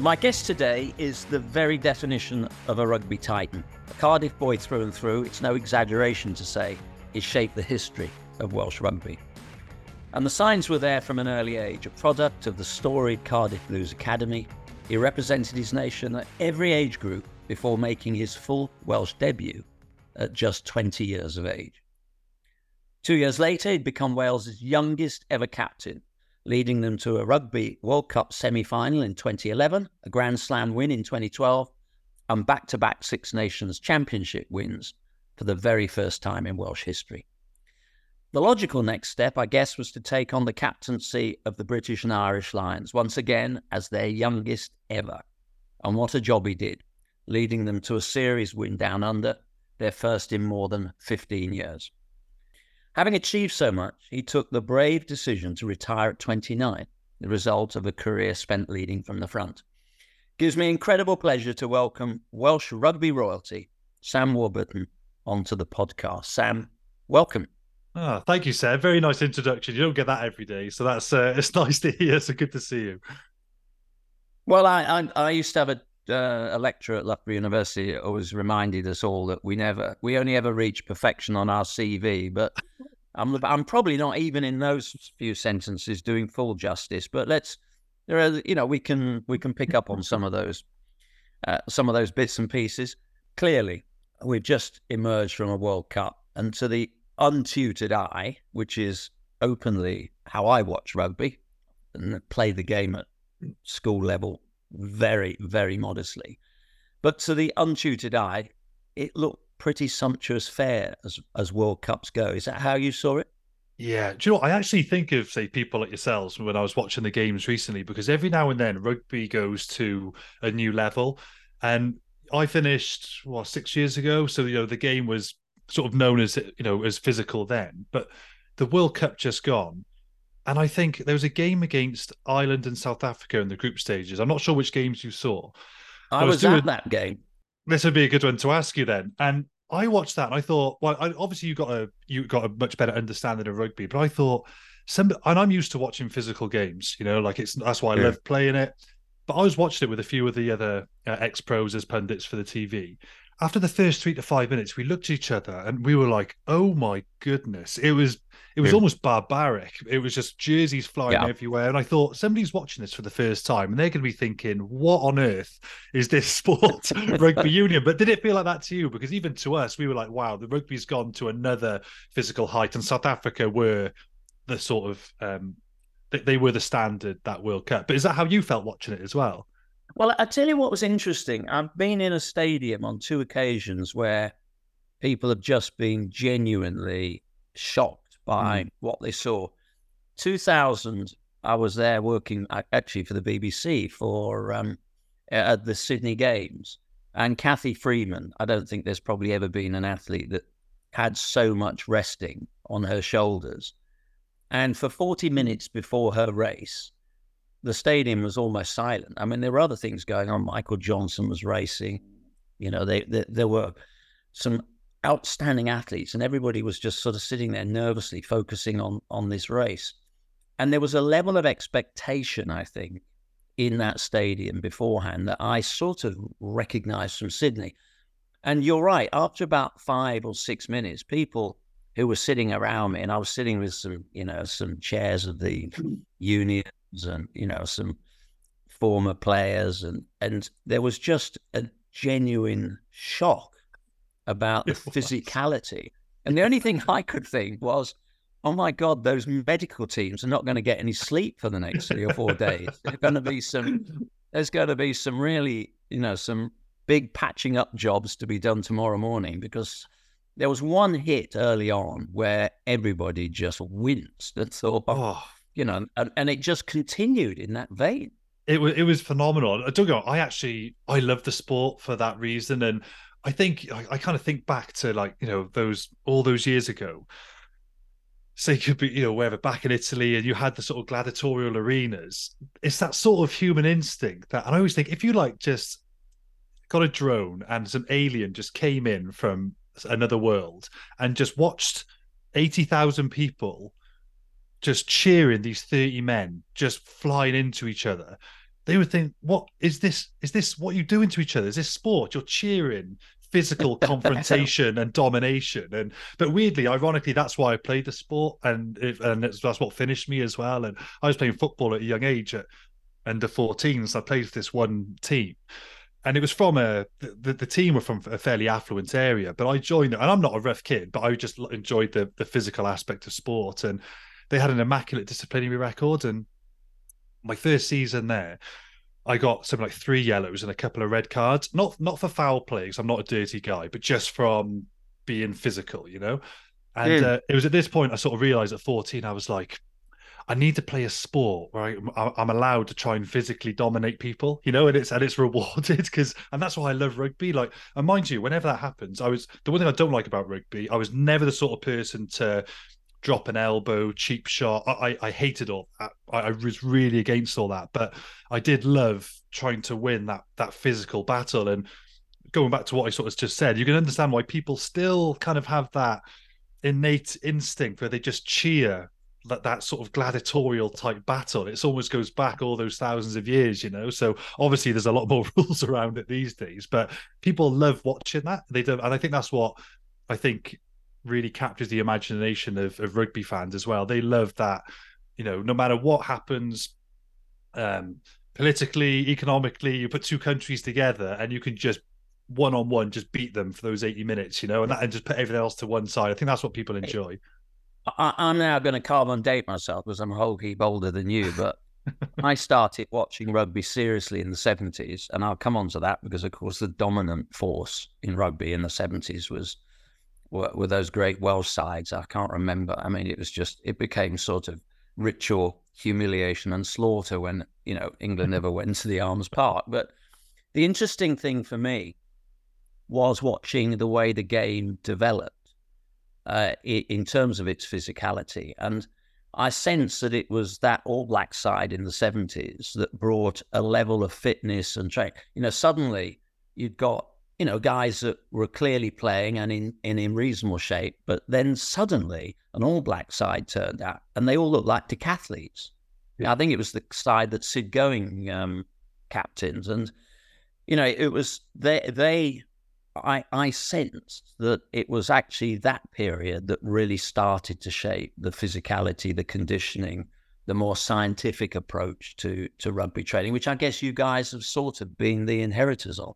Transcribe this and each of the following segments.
My guest today is the very definition of a rugby titan. A Cardiff boy through and through, it's no exaggeration to say, he shaped the history of Welsh rugby. And the signs were there from an early age, a product of the storied Cardiff Blues Academy. He represented his nation at every age group before making his full Welsh debut at just 20 years of age. Two years later, he'd become Wales' youngest ever captain leading them to a Rugby World Cup semi final in 2011, a Grand Slam win in 2012, and back to back Six Nations Championship wins for the very first time in Welsh history. The logical next step, I guess, was to take on the captaincy of the British and Irish Lions, once again as their youngest ever. And what a job he did, leading them to a series win down under, their first in more than 15 years. Having achieved so much, he took the brave decision to retire at 29, the result of a career spent leading from the front. Gives me incredible pleasure to welcome Welsh rugby royalty, Sam Warburton, onto the podcast. Sam, welcome. Oh, thank you, Seb. Very nice introduction. You don't get that every day, so that's uh, it's nice to hear. So good to see you. Well, I I, I used to have a uh, a lecturer at Loughborough University always reminded us all that we never, we only ever reach perfection on our CV. But I'm, I'm probably not even in those few sentences doing full justice. But let's, there are, you know, we can we can pick up on some of those, uh, some of those bits and pieces. Clearly, we've just emerged from a World Cup, and to the untutored eye, which is openly how I watch rugby and play the game at school level very, very modestly. But to the untutored eye, it looked pretty sumptuous fare as as World Cups go. Is that how you saw it? Yeah, do you know? What? I actually think of say people like yourselves when I was watching the games recently because every now and then rugby goes to a new level, and I finished what six years ago, so you know the game was sort of known as you know as physical then, but the World Cup just gone, and I think there was a game against Ireland and South Africa in the group stages. I'm not sure which games you saw. I, I was, was doing, at that game. This would be a good one to ask you then. And I watched that and I thought, well, I, obviously you got a you got a much better understanding of rugby, but I thought some and I'm used to watching physical games, you know, like it's that's why I yeah. love playing it. But I was watching it with a few of the other uh, ex pros as pundits for the TV, after the first three to five minutes, we looked at each other and we were like, "Oh my goodness!" It was it was yeah. almost barbaric. It was just jerseys flying yeah. everywhere, and I thought somebody's watching this for the first time, and they're going to be thinking, "What on earth is this sport, rugby union?" But did it feel like that to you? Because even to us, we were like, "Wow, the rugby's gone to another physical height," and South Africa were the sort of um, they were the standard that World Cup. But is that how you felt watching it as well? Well, I tell you what was interesting. I've been in a stadium on two occasions where people have just been genuinely shocked by mm. what they saw. 2000, I was there working actually for the BBC for um, at the Sydney Games, and Cathy Freeman. I don't think there's probably ever been an athlete that had so much resting on her shoulders. And for 40 minutes before her race, the stadium was almost silent. I mean, there were other things going on. Michael Johnson was racing. You know, they, they, there were some outstanding athletes, and everybody was just sort of sitting there nervously focusing on on this race. And there was a level of expectation, I think, in that stadium beforehand that I sort of recognized from Sydney. And you're right. After about five or six minutes, people who were sitting around me, and I was sitting with some, you know, some chairs of the union and you know some former players and and there was just a genuine shock about the physicality. And the only thing i could think was oh my god those medical teams are not going to get any sleep for the next three or four days. There's going to be some there's going to be some really you know some big patching up jobs to be done tomorrow morning because there was one hit early on where everybody just winced and thought, oh, oh. You know, and, and it just continued in that vein. It was it was phenomenal. I uh, don't go. I actually I love the sport for that reason, and I think I, I kind of think back to like you know those all those years ago. Say could be you know wherever back in Italy, and you had the sort of gladiatorial arenas. It's that sort of human instinct that, and I always think if you like just got a drone and some alien just came in from another world and just watched eighty thousand people just cheering these 30 men just flying into each other they would think, "What is this? Is this what you doing to each other? Is this sport? You're cheering." physical confrontation and domination and but weirdly ironically that's why i played the sport and it, and that's what finished me as well and i was playing football at a young age at under 14s so i played for this one team and it was from a the, the team were from a fairly affluent area but i joined it and i'm not a rough kid but i just enjoyed the the physical aspect of sport and they had an immaculate disciplinary record and my first season there I got something like three yellows and a couple of red cards. Not not for foul play, because I'm not a dirty guy, but just from being physical, you know. And uh, it was at this point I sort of realized at 14, I was like, I need to play a sport where I, am allowed to try and physically dominate people, you know, and it's and it's rewarded because and that's why I love rugby. Like, and mind you, whenever that happens, I was the one thing I don't like about rugby. I was never the sort of person to drop an elbow, cheap shot. I, I, hated all that. I, I, was really against all that, but I did love trying to win that that physical battle. And going back to what I sort of just said, you can understand why people still kind of have that innate instinct where they just cheer that that sort of gladiatorial type battle. It almost goes back all those thousands of years, you know. So obviously there's a lot more rules around it these days, but people love watching that. They don't, and I think that's what I think really captures the imagination of, of rugby fans as well. They love that, you know, no matter what happens, um, politically, economically, you put two countries together and you can just one on one just beat them for those 80 minutes, you know, and that and just put everything else to one side. I think that's what people enjoy. I, am now going to carbon date myself because I'm a whole heap older than you, but I started watching rugby seriously in the 70s, and I'll come on to that because, of course, the dominant force in rugby in the 70s was were, were those great Welsh sides. I can't remember. I mean, it was just it became sort of ritual humiliation and slaughter when you know England never went to the Arms Park. But the interesting thing for me was watching the way the game developed uh, in terms of its physicality, and I sense that it was that All Black side in the seventies that brought a level of fitness and training. You know, suddenly you'd got you know, guys that were clearly playing and in, in, in reasonable shape, but then suddenly an all black side turned out and they all looked like decathletes. Yeah. I think it was the side that Sid Going um, captains. And, you know, it was they, they I, I sensed that it was actually that period that really started to shape the physicality, the conditioning, the more scientific approach to, to rugby training, which I guess you guys have sort of been the inheritors of.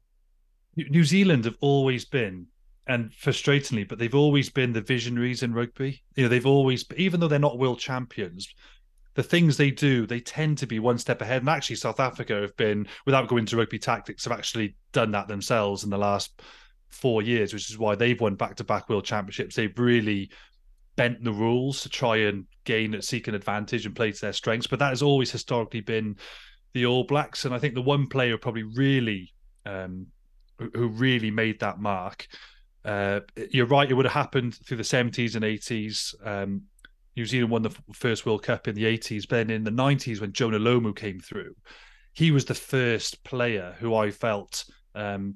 New Zealand have always been, and frustratingly, but they've always been the visionaries in rugby. You know, they've always, even though they're not world champions, the things they do, they tend to be one step ahead. And actually, South Africa have been, without going to rugby tactics, have actually done that themselves in the last four years, which is why they've won back to back world championships. They've really bent the rules to try and gain, seek an advantage and play to their strengths. But that has always historically been the All Blacks. And I think the one player probably really um, who really made that mark. Uh, you're right; it would have happened through the 70s and 80s. Um, New Zealand won the first World Cup in the 80s, but then in the 90s, when Jonah Lomu came through, he was the first player who I felt. Um,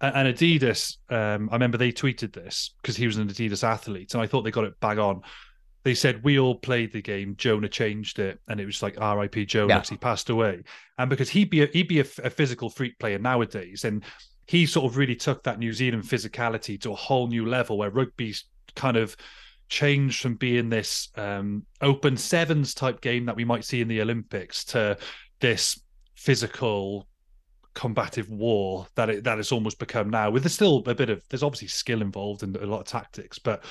and Adidas, um, I remember they tweeted this because he was an Adidas athlete, and I thought they got it bang on. They said we all played the game. Jonah changed it, and it was like R.I.P. Jonah yeah. he passed away. And because he'd be a, he'd be a, a physical freak player nowadays, and he sort of really took that New Zealand physicality to a whole new level where rugby's kind of changed from being this um, open sevens type game that we might see in the Olympics to this physical combative war that it that it's almost become now. With there's still a bit of there's obviously skill involved and a lot of tactics but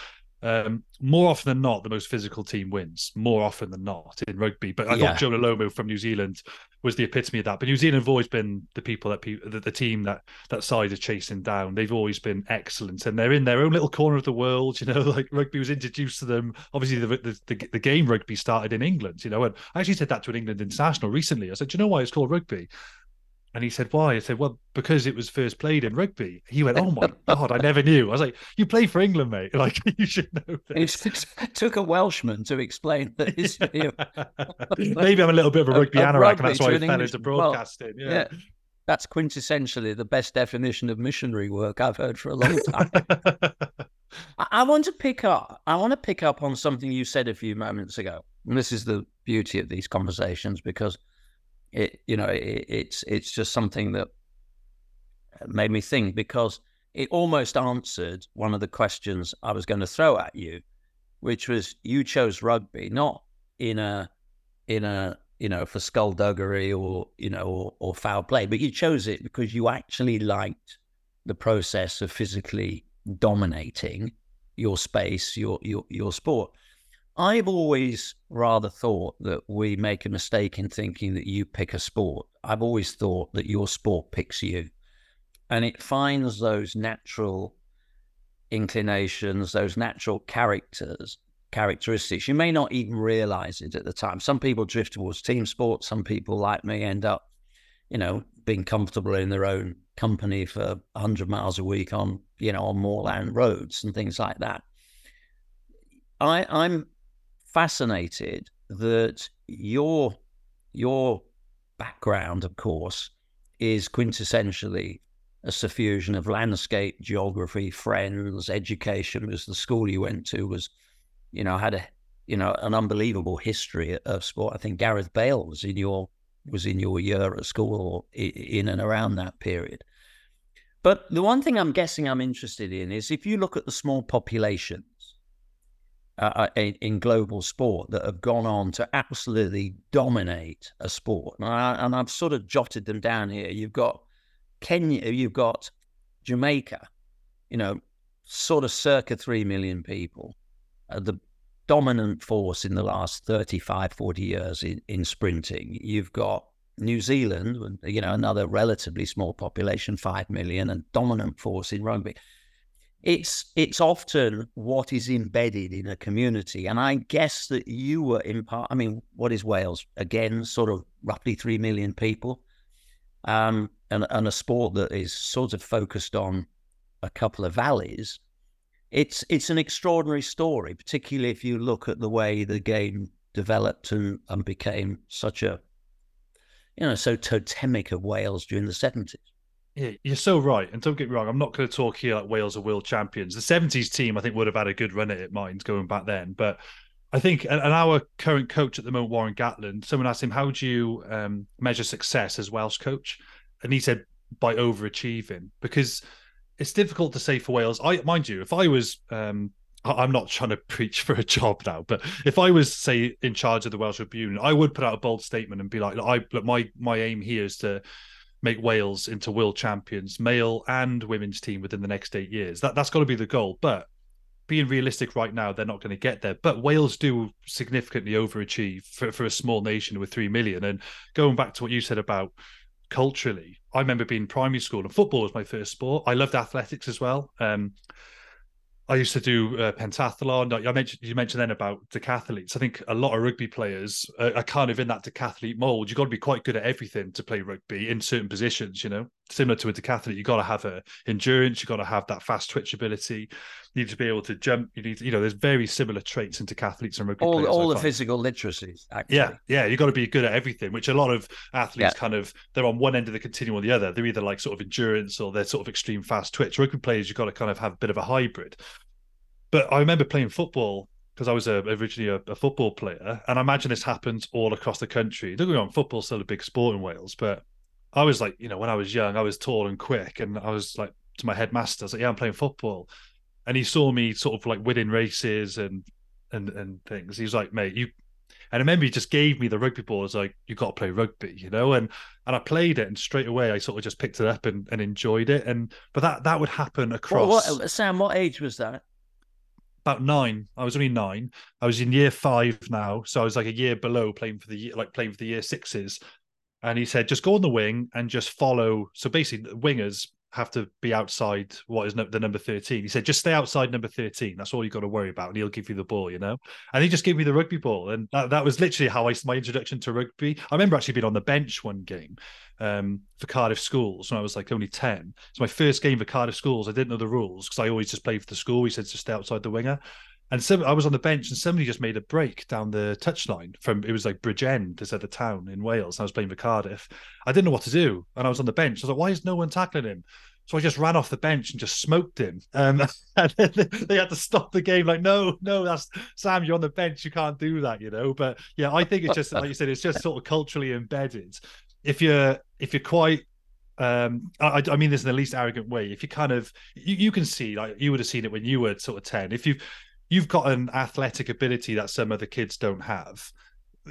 um, more often than not, the most physical team wins. More often than not in rugby, but I yeah. thought Jonah Lomu from New Zealand was the epitome of that. But New Zealand have always been the people that people, the, the team that that side is chasing down. They've always been excellent, and they're in their own little corner of the world. You know, like rugby was introduced to them. Obviously, the the, the, the game rugby started in England. You know, and I actually said that to an England international recently. I said, "Do you know why it's called rugby?" And he said, Why? I said, Well, because it was first played in rugby. He went, Oh my God, I never knew. I was like, You play for England, mate. Like, you should know this. It took a Welshman to explain the history of. Maybe I'm a little bit of a rugby anorak, and that's why I fell into broadcasting. Well, yeah. yeah. That's quintessentially the best definition of missionary work I've heard for a long time. I want to pick up. I want to pick up on something you said a few moments ago. And this is the beauty of these conversations because it you know it, it's it's just something that uh, made me think because it almost answered one of the questions I was going to throw at you, which was you chose rugby not in a in a you know for skullduggery or you know or, or foul play, but you chose it because you actually liked the process of physically dominating your space, your your your sport. I've always rather thought that we make a mistake in thinking that you pick a sport. I've always thought that your sport picks you. And it finds those natural inclinations, those natural characters, characteristics. You may not even realize it at the time. Some people drift towards team sports. Some people, like me, end up, you know, being comfortable in their own company for 100 miles a week on, you know, on moorland roads and things like that. I, I'm fascinated that your your background, of course, is quintessentially a suffusion of landscape, geography, friends, education. Because the school you went to was, you know, had a you know an unbelievable history of sport. I think Gareth Bale was in your was in your year at school or in and around that period. But the one thing I'm guessing I'm interested in is if you look at the small population uh, uh in, global sport that have gone on to absolutely dominate a sport. And, I, and I've sort of jotted them down here. You've got Kenya, you've got Jamaica, you know, sort of circa 3 million people, uh, the dominant force in the last 35, 40 years in, in sprinting. You've got New Zealand, you know, another relatively small population, 5 million, and dominant force in rugby it's it's often what is embedded in a community and i guess that you were in part i mean what is wales? Again sort of roughly 3 million people um, and, and a sport that is sort of focused on a couple of valleys. It's it's an extraordinary story particularly if you look at the way the game developed and, and became such a you know so totemic of wales during the 70s yeah, you're so right. And don't get me wrong, I'm not going to talk here like Wales are world champions. The 70s team, I think, would have had a good run at it, Mines, going back then. But I think, and our current coach at the moment, Warren Gatland, someone asked him, How do you um, measure success as Welsh coach? And he said, By overachieving. Because it's difficult to say for Wales. I mind you, if I was um, I'm not trying to preach for a job now, but if I was, say, in charge of the Welsh Union, I would put out a bold statement and be like, "I look, my my aim here is to make Wales into world champions, male and women's team within the next eight years. That that's got to be the goal. But being realistic right now, they're not going to get there. But Wales do significantly overachieve for, for a small nation with three million. And going back to what you said about culturally, I remember being primary school and football was my first sport. I loved athletics as well. Um, I used to do uh, pentathlon. I mentioned you mentioned then about decathletes. I think a lot of rugby players are, are kind of in that decathlete mold. You've got to be quite good at everything to play rugby in certain positions. You know, similar to a decathlete, you've got to have a endurance. You've got to have that fast twitch ability. You need to be able to jump. You need, to, you know, there's very similar traits in decathletes and rugby all, players. All the physical literacies. Actually. Yeah, yeah, you've got to be good at everything. Which a lot of athletes yeah. kind of they're on one end of the continuum or the other. They're either like sort of endurance or they're sort of extreme fast twitch. Rugby players, you've got to kind of have a bit of a hybrid. But I remember playing football because I was a, originally a, a, football player, and I imagine this happens all across the country. Don't get me wrong, football's still a big sport in Wales, but I was like, you know, when I was young, I was tall and quick, and I was like to my headmaster, I was like, "Yeah, I'm playing football," and he saw me sort of like winning races and and and things. He was like, "Mate, you." And I remember he just gave me the rugby ball. It's like you got to play rugby, you know, and and I played it, and straight away I sort of just picked it up and, and enjoyed it. And but that that would happen across. What, what, Sam, what age was that? about nine. I was only nine. I was in year five now, so I was like a year below playing for the like playing for the year sixes. And he said, just go on the wing and just follow. So basically, wingers have to be outside what is the number 13. He said, just stay outside number 13. That's all you've got to worry about. And he'll give you the ball, you know? And he just gave me the rugby ball. And that, that was literally how I, my introduction to rugby. I remember actually being on the bench one game um, for Cardiff Schools when I was like only 10. It's my first game for Cardiff Schools. I didn't know the rules because I always just played for the school. He said to stay outside the winger. And so I was on the bench and somebody just made a break down the touchline from it was like Bridgend, this other town in Wales. I was playing for Cardiff. I didn't know what to do. And I was on the bench. I was like, why is no one tackling him? So I just ran off the bench and just smoked him. Um, and they had to stop the game. Like, no, no, that's Sam. You're on the bench. You can't do that. You know. But yeah, I think it's just like you said. It's just sort of culturally embedded. If you're if you're quite um, I, I, mean this in the least arrogant way. If you kind of you, you can see like you would have seen it when you were sort of 10. If you've you've got an athletic ability that some other kids don't have,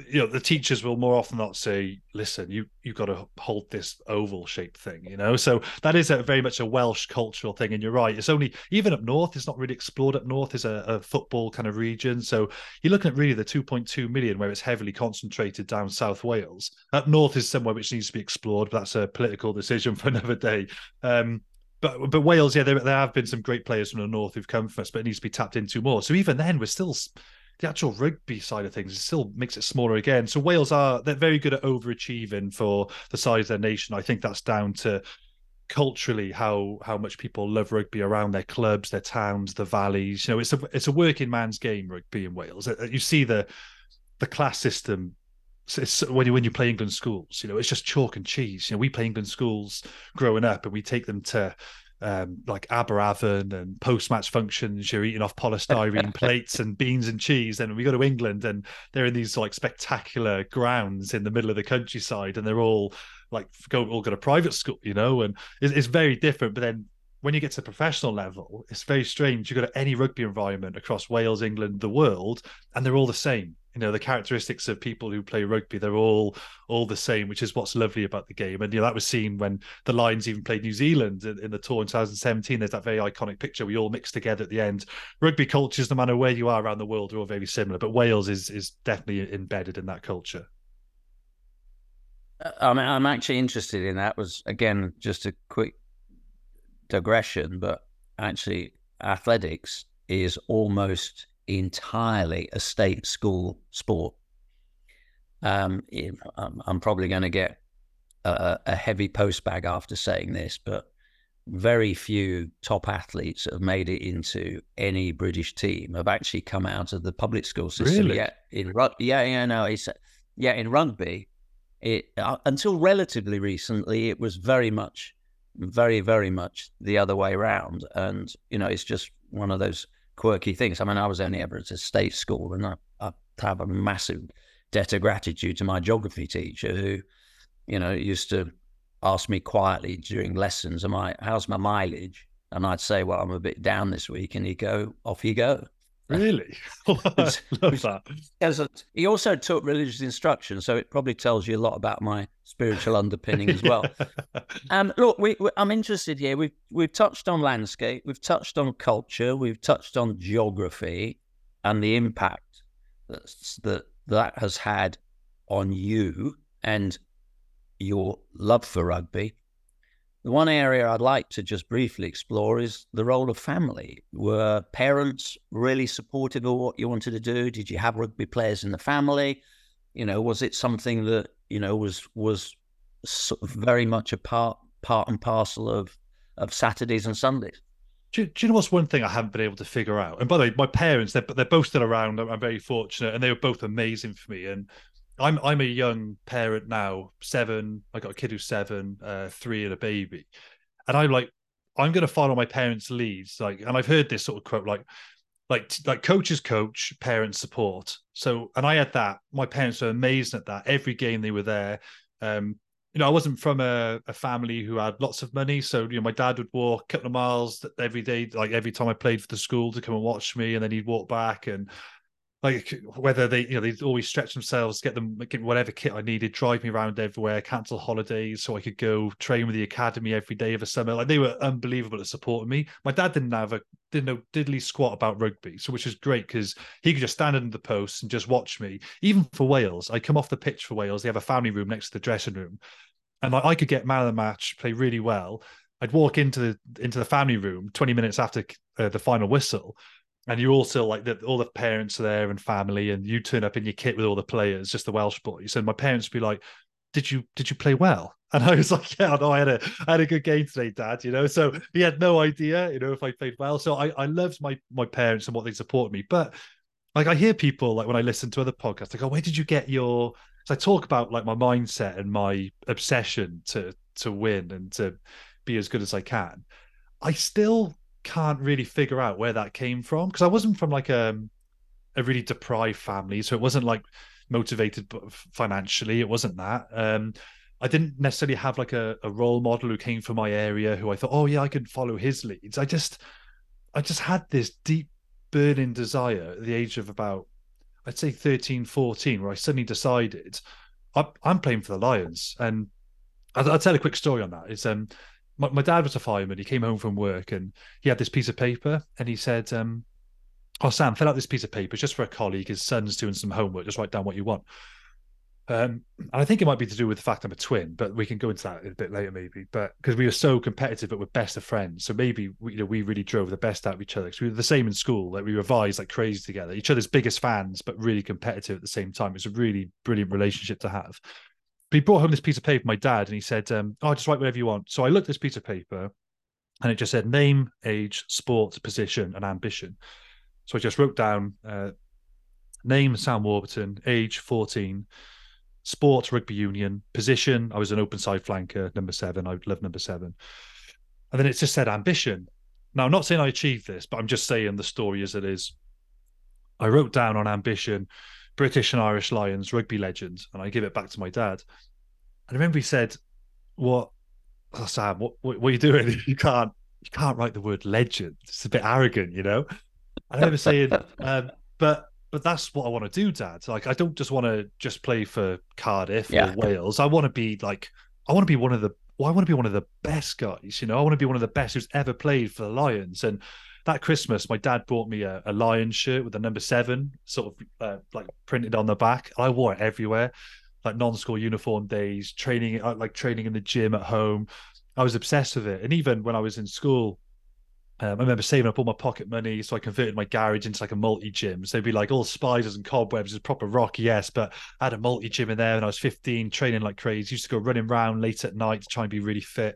you know the teachers will more often not say listen you you've got to hold this oval shaped thing you know? So that is a very much a welsh cultural thing and you're right it's only even up north it's not really explored. Up north is a, a football kind of region so you're looking at really the 2.2 million where it's heavily concentrated down south wales. Up north is somewhere which needs to be explored but that's a political decision for another day. Um, but but Wales, yeah, there, there have been some great players from the north who've come from us, but it needs to be tapped into more. So even then, we're still the actual rugby side of things still makes it smaller again. So Wales are they're very good at overachieving for the size of their nation. I think that's down to culturally how how much people love rugby around their clubs, their towns, the valleys. You know, it's a it's a working man's game rugby in Wales. Uh, you see the the class system it's when you when you play England schools, you know, it's just chalk and cheese. You know, we play England schools growing up, and we take them to um, like Aberavon and post match functions. You're eating off polystyrene plates and beans and cheese. And we go to England and they're in these like spectacular grounds in the middle of the countryside, and they're all like go all go to private school, you know, and it's, it's very different. But then when you get to professional level, it's very strange. You go to any rugby environment across Wales, England, the world, and they're all the same you know the characteristics of people who play rugby they're all all the same which is what's lovely about the game. And you know that was seen when the lions even played new zealand in, in the tour in 2017 there's that very iconic picture. We all mixed together at the end. Rugby cultures no matter where you are around the world are all very similar but wales is is definitely embedded in that culture. Uh, I'm, I'm actually interested in that. Was again just a quick digression but actually athletics is almost entirely a state school sport. Um, I'm probably going to get a, a, heavy postbag after saying this, but very few top athletes have made it into any British team have actually come out of the public school system. Really? Yeah, in yeah, yeah, no, it's yeah in rugby. It uh, until relatively recently, it was very much, very, very much the other way around, and you know, it's just one of those quirky things. I mean, I was only ever at a state school, and I, I have a massive debt of gratitude to my geography teacher who, you know, used to ask me quietly during lessons, "Am I? How's my mileage?" And I'd say, "Well, I'm a bit down this week," and he'd go, "Off you go." Really? love that. He also took religious instruction, so it probably tells you a lot about my spiritual underpinning as well. um, look, we, we, I'm interested here. We've we've touched on landscape, we've touched on culture, we've touched on geography, and the impact that's, that that has had on you and your love for rugby. The one area I'd like to just briefly explore is the role of family. Were parents really supportive of what you wanted to do? Did you have rugby players in the family? You know, was it something that you know was was sort of very much a part part and parcel of of Saturdays and Sundays? Do, do, you know what's one thing I haven't been able to figure out? And by the way, my parents they're they're both still around. I'm, I'm very fortunate, and they were both amazing for me. And I'm I'm a young parent now, seven. I got a kid who's seven, uh, three, and a baby, and I'm like, I'm going to follow my parents' leads. Like, and I've heard this sort of quote, like, like like coaches coach, parents support. So, and I had that. My parents were amazing at that. Every game they were there. Um, you know, I wasn't from a, a family who had lots of money, so you know, my dad would walk a couple of miles every day, like every time I played for the school to come and watch me, and then he'd walk back and like whether they you know they'd always stretch themselves get them get whatever kit i needed drive me around everywhere cancel holidays so i could go train with the academy every day of the summer. Like they were unbelievable at supporting me. My dad didn't have a didn't know diddly squat about rugby so which was great because he could just stand in the post and just watch me. Even for wales i come off the pitch for wales they have a family room next to the dressing room and I, I could get man of the match play really well. I'd walk into the into the family room 20 minutes after uh, the final whistle and you also like that all the parents are there and family and you turn up in your kit with all the players just the welsh boys. And my parents would be like did you did you play well? And i was like yeah no i had a i had a good game today dad you know? So he had no idea you know if i played well. So i i loved my my parents and what they support me. But like i hear people like when i listen to other podcasts like oh where did you get your so i talk about like my mindset and my obsession to to win and to be as good as I can. I still can't really figure out where that came from because I wasn't from like a um, a really deprived family, so it wasn't like motivated financially. It wasn't that. Um, I didn't necessarily have like a, a role model who came from my area who I thought, oh yeah, I could follow his leads. I just, I just had this deep burning desire at the age of about, I'd say 13, 14, where I suddenly decided I'm playing for the Lions. And I'll, I'll, tell a quick story on that. It's um, my, my, dad was a fireman. He came home from work and he had this piece of paper and he said, um, "Oh Sam, fill out this piece of paper just for a colleague. His son's doing some homework. Just write down what you want." Um, and I think it might be to do with the fact I'm a twin, but we can go into that a bit later, maybe. But because we were so competitive, but we're best of friends, so maybe we, you know we really drove the best out of each other. Because we were the same in school, like we revised like crazy together, each other's biggest fans, but really competitive at the same time. It's a really brilliant relationship to have. But he brought home this piece of paper, my dad, and he said, um, "Oh, just write whatever you want." So I looked at this piece of paper, and it just said name, age, sport, position, and ambition. So I just wrote down uh, name Sam Warburton, age fourteen sports rugby union position. I was an open side flanker, number seven. I love number seven. And then it just said ambition. Now, I'm not saying I achieved this, but I'm just saying the story as it is. I wrote down on ambition British and Irish Lions rugby legend, and I give it back to my dad. And I remember he said, "What, oh, Sam? What, what, what are you doing? You can't, you can't write the word legend. It's a bit arrogant, you know." I remember saying, um, "But but that's what I want to do, Dad. Like, I don't just want to just play for Cardiff yeah. or Wales. I want to be like, I want to be one of the, well, I want to be one of the best guys. You know, I want to be one of the best who's ever played for the Lions. And that Christmas, my dad bought me a, a Lions shirt with the number seven sort of uh, like printed on the back. I wore it everywhere, like non-school uniform days, training, uh, like training in the gym at home. I was obsessed with it. And even when I was in school, um, I remember saving up all my pocket money, so I converted my garage into like a multi gym. So they'd be like all spiders and cobwebs, it's proper rock, yes. But I had a multi gym in there when I was 15, training like crazy. Used to go running around late at night to try and be really fit.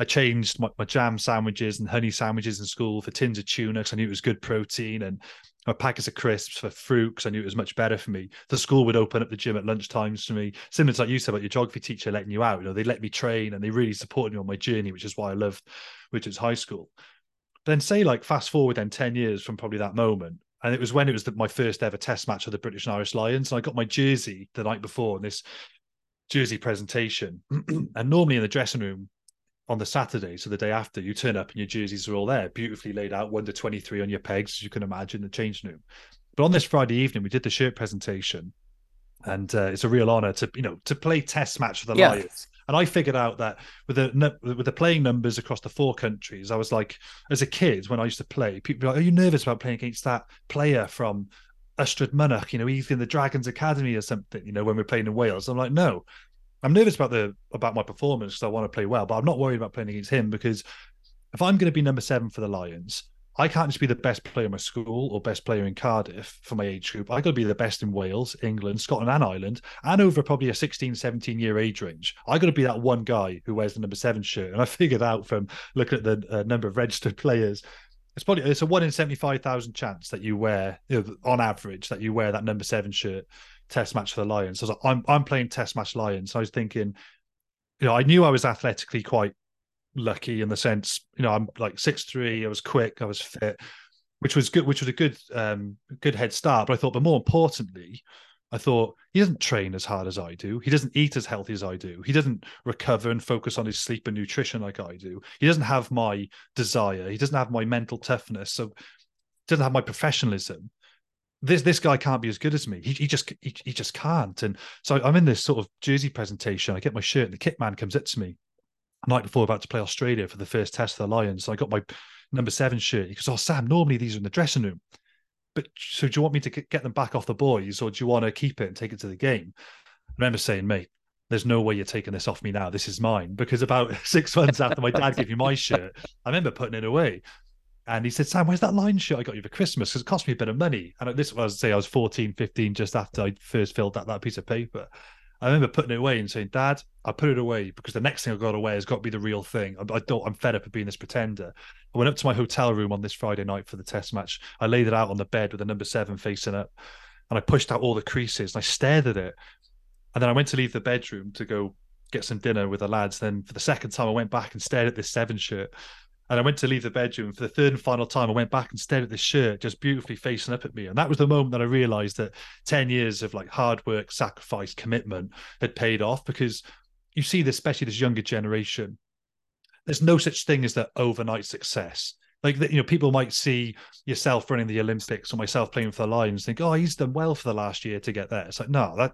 I changed my, my jam sandwiches and honey sandwiches in school for tins of tuna because I knew it was good protein and my packets of crisps for fruit because I knew it was much better for me. The school would open up the gym at lunch times for me, similar to like you said about your geography teacher letting you out. You know, they let me train and they really supported me on my journey, which is why I loved is high school then say like fast forward then 10 years from probably that moment and it was when it was the, my first ever test match of the british and irish lions and i got my jersey the night before in this jersey presentation and normally in the dressing room on the saturday so the day after you turn up and your jerseys are all there beautifully laid out 1 to 23 on your pegs as you can imagine the change room but on this friday evening we did the shirt presentation and uh, it's a real honor to you know to play test match for the yeah. lions and I figured out that with the with the playing numbers across the four countries, I was like, as a kid when I used to play, people like, "Are you nervous about playing against that player from Ystrad Mynach? You know, he's in the Dragons Academy or something. You know, when we're playing in Wales." I'm like, no, I'm nervous about the about my performance because I want to play well, but I'm not worried about playing against him because if I'm going to be number seven for the Lions, I can't just be the best player in my school or best player in Cardiff for my age group. I got to be the best in Wales, England, Scotland, and Ireland, and over probably a 16, 17 year age range. I got to be that one guy who wears the number seven shirt. And I figured out from looking at the uh, number of registered players, it's probably it's a one in 75,000 chance that you wear, you know, on average, that you wear that number seven shirt test match for the Lions. So I was like, I'm, I'm playing test match Lions. So I was thinking, you know, I knew I was athletically quite lucky in the sense, you know, I'm like six three. I was quick. I was fit, which was good. Which was a good, um, good head start. But I thought, but more importantly, I thought he doesn't train as hard as I do. He doesn't eat as healthy as I do. He doesn't recover and focus on his sleep and nutrition like I do. He doesn't have my desire. He doesn't have my mental toughness. So doesn't have my professionalism. This this guy can't be as good as me. He, he just he, he just can't. And so I'm in this sort of jersey presentation. I get my shirt, and the kit man comes up to me night before about to play Australia for the first test of the Lions. So I got my number seven shirt. He goes, "Oh, Sam, normally these are in the dressing room, but so do you want me to get them back off the boys, or do you want to keep it and take it to the game?" I remember saying, "Mate, there's no way you're taking this off me now. This is mine." Because about six months after my dad gave me my shirt, I remember putting it away. And he said, Sam, where's that line shirt I got you for Christmas? Because it cost me a bit of money. And this was, say, I was 14, 15, just after I first filled that, that piece of paper. I remember putting it away and saying, "Dad, I put it away because the next thing I got away has got to be the real thing. I, don't. I'm fed up of being this pretender." I went up to my hotel room on this Friday night for the test match. I laid it out on the bed with the number seven facing up, and I pushed out all the creases and I stared at it. And then I went to leave the bedroom to go get some dinner with the lads. Then for the second time, I went back and stared at this seven shirt. And I went to leave the bedroom for the third and final time. I went back and stared at this shirt just beautifully facing up at me. And that was the moment that I realized that 10 years of like hard work, sacrifice, commitment had paid off because you see this, especially this younger generation. There's no such thing as that overnight success. Like you know, people might see yourself running the Olympics or myself playing for the Lions, think, "Oh, he's done well for the last year to get there." It's like, no, that,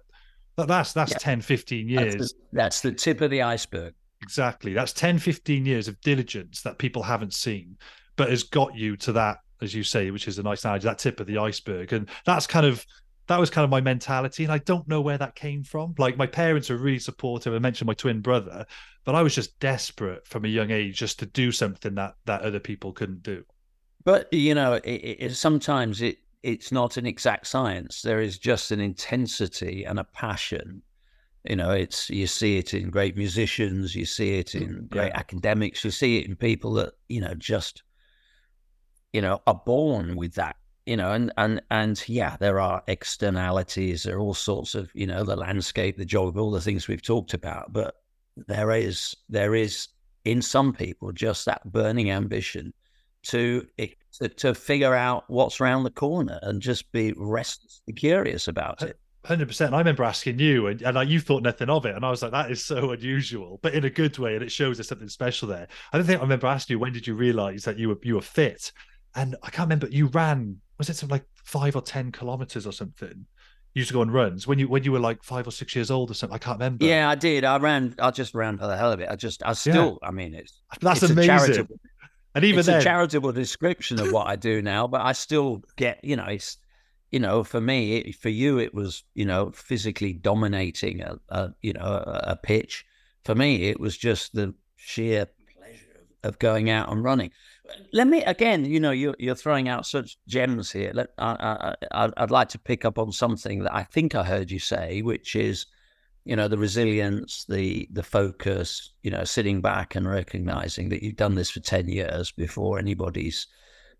that that's that's yeah. 10, 15 years. That's the, that's the tip of the iceberg. Exactly. That's 10, 15 years of diligence that people haven't seen, but has got you to that, as you say, which is a nice analogy, that tip of the iceberg. And that's kind of that was kind of my mentality. And I don't know where that came from. Like my parents are really supportive. I mentioned my twin brother, but I was just desperate from a young age just to do something that that other people couldn't do. But you know, it, it, sometimes it it's not an exact science. There is just an intensity and a passion. You know, it's you see it in great musicians, you see it in mm, great yeah. academics, you see it in people that you know just you know are born with that you know, and and and yeah, there are externalities. There are all sorts of you know the landscape, the job, all the things we've talked about. But there is there is in some people just that burning ambition to to, to figure out what's around the corner and just be restlessly curious about it. Hundred percent. I remember asking you, and, and like, you thought nothing of it, and I was like, "That is so unusual," but in a good way, and it shows there's something special there. I don't think I remember asking you when did you realize that you were you were fit, and I can't remember. You ran was it something like five or ten kilometers or something? You used to go on runs when you when you were like five or six years old or something. I can't remember. Yeah, I did. I ran. I just ran for the hell of it. I just. I still. Yeah. I mean, it's that's it's amazing. And even it's then... a charitable description of what I do now, but I still get. You know, it's. You know, for me, for you, it was you know physically dominating a, a you know a, pitch. For me, it was just the sheer pleasure of going out and running let me again. You know, you're you're throwing out such gems here. Let, I, I, I'd like to pick up on something that I think I heard you say, which is, you know, the resilience, the the focus. You know, sitting back and recognizing that you've done this for ten years before anybody's.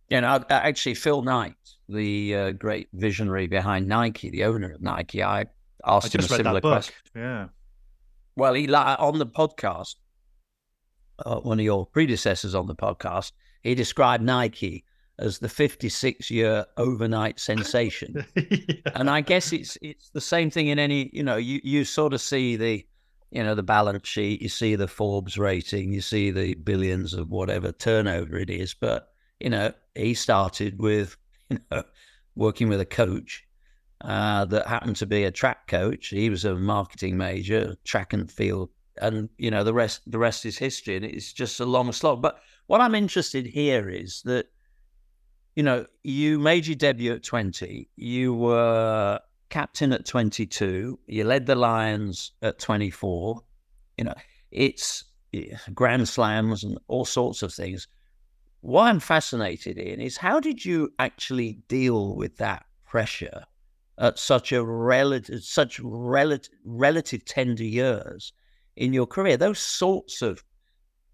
You know, actually, Phil Knight, the uh, great visionary behind Nike, the owner of Nike, I asked I him a similar question. Yeah. Well, he on the podcast, uh, one of your predecessors on the podcast, he described Nike as the 56 year overnight sensation. yeah. And I guess it's it's the same thing in any, you know, you, you sort of see the, you know, the balance sheet, you see the Forbes rating, you see the billions of whatever turnover it is. But, you know, he started with, you know, working with a coach uh, that happened to be a track coach. He was a marketing major, track and field. And, you know, the rest the rest is history. And it's just a long slog. But what I'm interested here is that, you know, you made your debut at 20, you were captain at 22, you led the Lions at 24. You know, it's grand slams and all sorts of things. What I'm fascinated in is how did you actually deal with that pressure at such a relative, such relative, relative tender years in your career? Those sorts of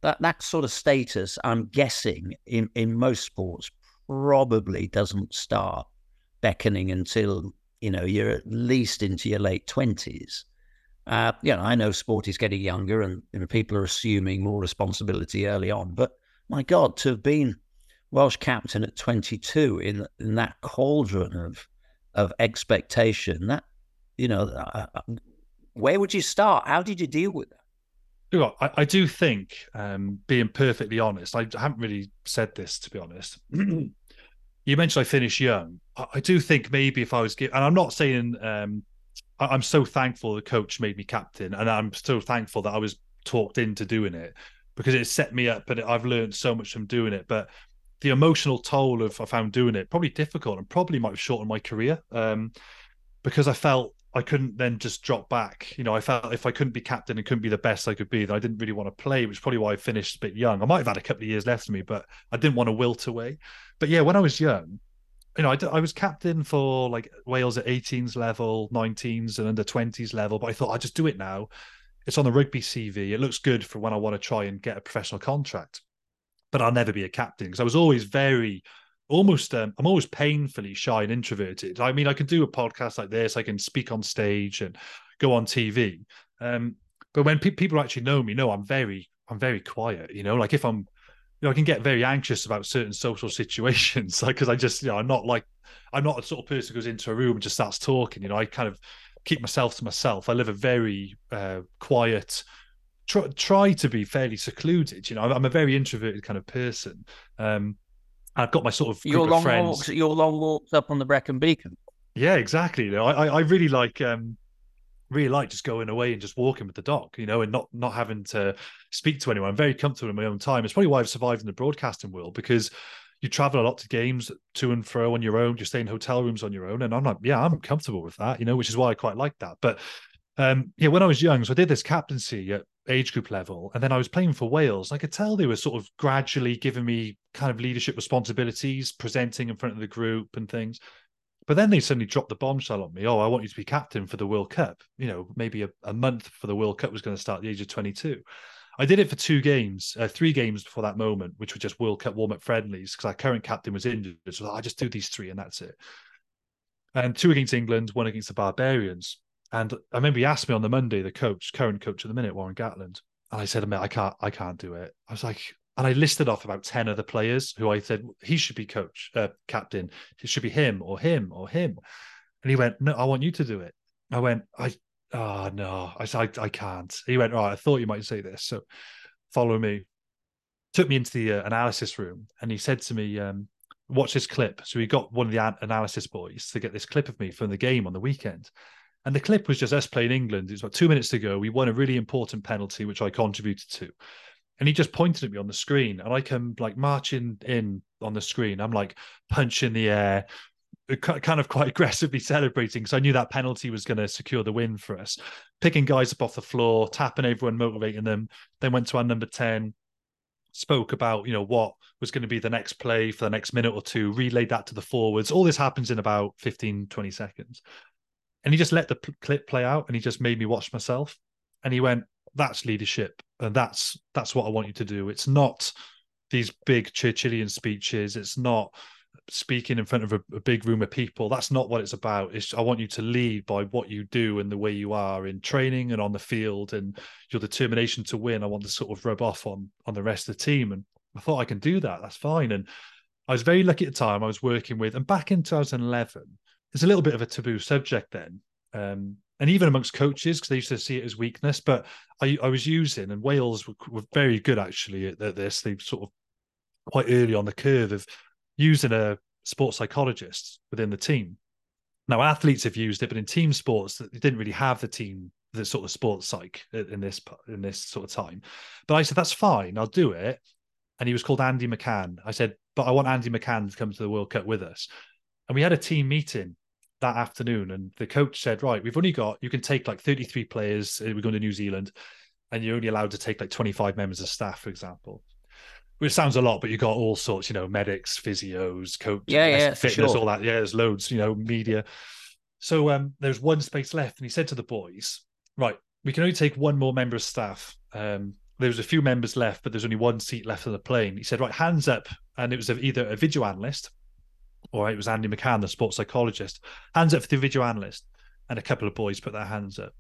that that sort of status, I'm guessing, in, in most sports, probably doesn't start beckoning until you know you're at least into your late twenties. Uh, you know, I know sport is getting younger, and you know, people are assuming more responsibility early on. But my God, to have been Welsh captain at 22 in in that cauldron of of expectation, that you know, uh, uh where would you start? How did you deal with that? I, I do think, um, being perfectly honest, I haven't really said this to be honest. you mentioned I finished young. I, I, do think maybe if I was given, and I'm not saying um, I, am so thankful the coach made me captain, and I'm so thankful that I was talked into doing it because it set me up, and I've learned so much from doing it. But the emotional toll of I found doing it probably difficult, and probably might have shortened my career um, because I felt I couldn't then just drop back. You know, I felt if I couldn't be captain and couldn't be the best I could be, then I didn't really want to play, which is probably why I finished a bit young. I might have had a couple of years left in me, but I didn't want to wilt away. But yeah, when I was young, you know, I, I was captain for like Wales at 18s level, 19s, and under 20s level. But I thought I'd just do it now. It's on the rugby CV. It looks good for when I want to try and get a professional contract. But I'll never be a captain because I was always very almost um, I'm always painfully shy and introverted. I mean, I can do a podcast like this, I can speak on stage and go on TV. Um, But when pe- people actually know me, know I'm very, I'm very quiet. You know, like if I'm, you know, I can get very anxious about certain social situations, like because I just, you know, I'm not like, I'm not a sort of person who goes into a room and just starts talking. You know, I kind of keep myself to myself. I live a very uh, quiet, try, try to be fairly secluded. You know, I'm, a very introverted kind of person. Um, I've got my sort of your long friends. walks, your long walks up on the Brecon Beacon. Yeah, exactly. You know, I I really like um really like just going away and just walking with the dog, you know, and not not having to speak to anyone. I'm very comfortable in my own time. It's probably why I've survived in the broadcasting world because you travel a lot to games to and fro on your own. You stay in hotel rooms on your own, and I'm like, yeah, I'm comfortable with that, you know, which is why I quite like that. But um, yeah, when I was young, so I did this captaincy at age group level, and then I was playing for Wales. I could tell they were sort of gradually giving me kind of leadership responsibilities, presenting in front of the group and things. But then they suddenly dropped the bombshell on me. Oh, I want you to be captain for the World Cup. You know, maybe a, a month for the World Cup was going to start at the age of 22. I did it for two games, uh, three games before that moment, which were just World Cup warm up friendlies because our current captain was injured. So I just do these three and that's it. And two against England, one against the Barbarians. And I remember he asked me on the Monday, the coach, current coach at the minute, Warren Gatland, and I said, I can't, I can't do it. I was like, and I listed off about 10 other players who I said he should be coach, uh, captain. It should be him or him or him. And he went, No, I want you to do it. I went, I, oh, no. I said, I, I can't. He went, right, I thought you might say this. So follow me. Took me into the uh, analysis room and he said to me, um, Watch this clip. So he got one of the analysis boys to get this clip of me from the game on the weekend. And the clip was just us playing England. It was about two minutes to go. We won a really important penalty, which I contributed to and he just pointed at me on the screen and i come like marching in on the screen i'm like punching the air Uh, kind of quite aggressively celebrating because i knew that penalty was going to secure the win for us. Picking guys up off the floor tapping everyone motivating them then went to our number 10 spoke about you know what was going to be the next play for the next minute or two relayed that to the forwards. All this happens in about 15 20 seconds. And he just let the clip play out and he just made me watch myself. And he went that's leadership and that's that's what i want you to do. It's not these big churchillian speeches. It's not speaking in front of a, a, big room of people that's not what it's about it's i want you to lead by what you do and the way you are in training and on the field and your determination to win i want to sort of rub off on on the rest of the team and i thought i can do that that's fine and i was very lucky at the time i was working with and back in 2011 it's a little bit of a taboo subject then um, and even amongst coaches because they used to see it as weakness. But I, I was using, and Wales were, were very good actually at, at, this. They sort of quite early on the curve of using a sports psychologist within the team. Now athletes have used it, but in team sports, they didn't really have the team the sort of sports psych in this in this sort of time. But I said that's fine, I'll do it. And he was called Andy McCann. I said, but I want Andy McCann to come to the World Cup with us. And we had a team meeting that afternoon, and the coach said, "Right, we've only got you can take like 33 players. Uh, we're going to New Zealand, and you're only allowed to take like 25 members of staff, for example." Which sounds a lot, but you got all sorts, you know, medics, physios, coaches, yeah, yeah, fitness, sure. all that. Yeah, there's loads, you know, media. So um, there's one space left, and he said to the boys, "Right, we can only take one more member of staff. Um, there's a few members left, but there's only one seat left on the plane." He said, "Right, hands up," and it was either a video analyst or it was Andy McCann, the sports psychologist. Hands up for the video analyst. And a couple of boys put their hands up.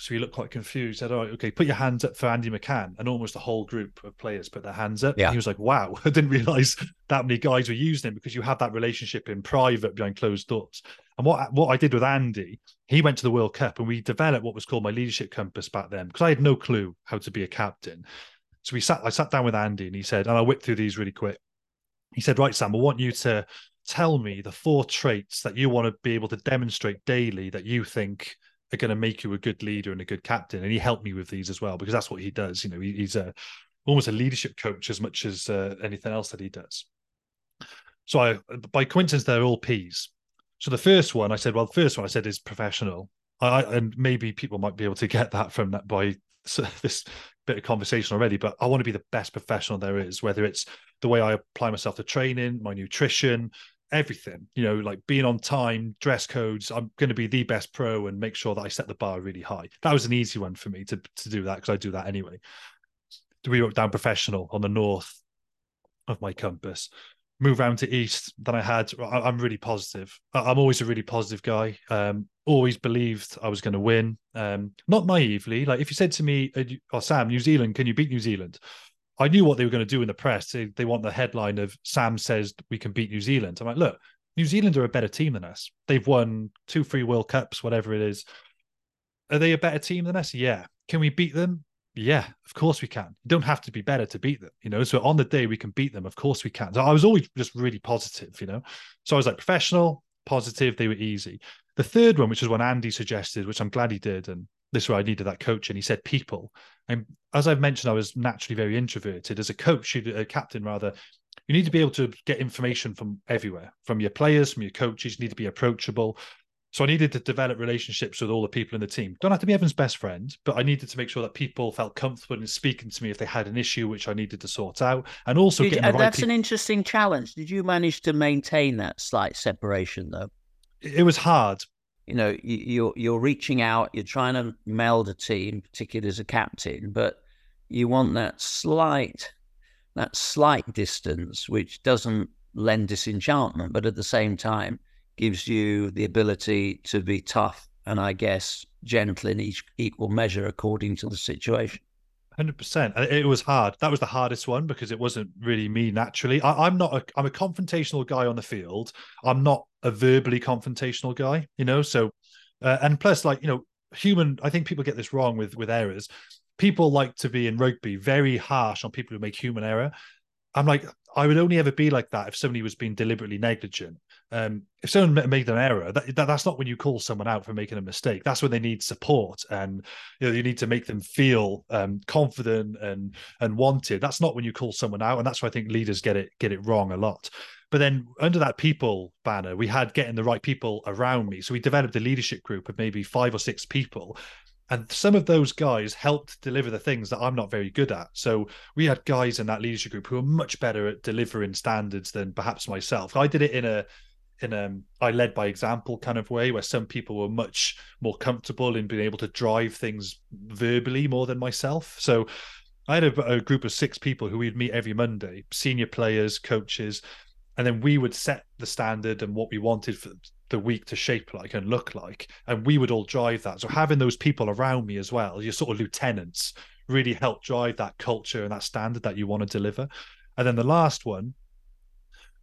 So he looked quite confused. Said, "All right, okay, put your hands up for Andy McCann." And almost the whole group of players put their hands up. Yeah. He was like, "Wow, I didn't realize that many guys were using him because you have that relationship in private behind closed doors." And what what I did with Andy, he went to the World Cup and we developed what was called my leadership compass back then because I had no clue how to be a captain. So we sat, I sat down with Andy and he said, and I whipped through these really quick. He said, "Right, Sam, I want you to tell me the four traits that you want to be able to demonstrate daily that you think are going to make you a good leader and a good captain. And he helped me with these as well because that's what he does. You know, he, he's a almost a leadership coach as much as uh, anything else that he does. So I, by coincidence, they're all P's. So the first one I said, well, the first one I said is professional. I, and maybe people might be able to get that from that by this bit of conversation already, but I want to be the best professional there is, whether it's the way I apply myself to training, my nutrition, everything, you know, like being on time, dress codes. I'm going to be the best pro and make sure that I set the bar really high. That was an easy one for me to, to do that because I do that anyway. We wrote down professional on the north of my compass. Move around to East than I had. I, am really positive. I'm always a really positive guy. Um, always believed I was going to win. Um, not naively. Like if you said to me, "Oh, Sam, New Zealand, can you beat New Zealand?" I knew what they were going to do in the press. They, they want the headline of Sam says we can beat New Zealand. I'm like, look, New Zealand are a better team than us. They've won two, three World Cups, whatever it is. Are they a better team than us? Yeah. Can we beat them? Yeah, of course we can. You don't have to be better to beat them, you know. So on the day we can beat them, of course we can. So I was always just really positive, you know. So I was like professional, positive, they were easy. The third one, which is one Andy suggested, which I'm glad he did, and this is where I needed that coach, and he said people. And as I've mentioned, I was naturally very introverted. As a coach, you, a captain rather, you need to be able to get information from everywhere, from your players, from your coaches. You need to be approachable. So I needed to develop relationships with all the people in the team. Don't have to be Evan's best friend, but I needed to make sure that people felt comfortable in speaking to me if they had an issue which I needed to sort out, and also Did, uh, right That's people. an interesting challenge. Did you manage to maintain that slight separation though? It was hard. You know, you're you're reaching out, you're trying to meld a team, particularly as a captain, but you want that slight that slight distance, which doesn't lend disenchantment, but at the same time gives you the ability to be tough and I guess gentle in each equal measure according to the situation. Hundred percent. It was hard. That was the hardest one because it wasn't really me naturally. I, am not. A, I'm a confrontational guy on the field. I'm not a verbally confrontational guy. You know. So, uh, and plus, like you know, human. I think people get this wrong with with errors. People like to be in rugby very harsh on people who make human error. I'm like, I would only ever be like that if somebody was being deliberately negligent. Um, if someone made an error, that, that, that's not when you call someone out for making a mistake. That's when they need support, and you know you need to make them feel um, confident and and wanted. That's not when you call someone out, and that's why I think leaders get it get it wrong a lot. But then under that people banner, we had getting the right people around me. So we developed a leadership group of maybe five or six people and some of those guys helped deliver the things that I'm not very good at. So we had guys in that leadership group who are much better at delivering standards than perhaps myself. I did it in a in a I led by example kind of way where some people were much more comfortable in being able to drive things verbally more than myself. So I had a, a group of six people who we'd meet every Monday, senior players, coaches, and then we would set the standard and what we wanted for the week to shape like and look like and we would all drive that. So having those people around me as well your sort of lieutenants really help drive that culture and that standard that you want to deliver. And then the last one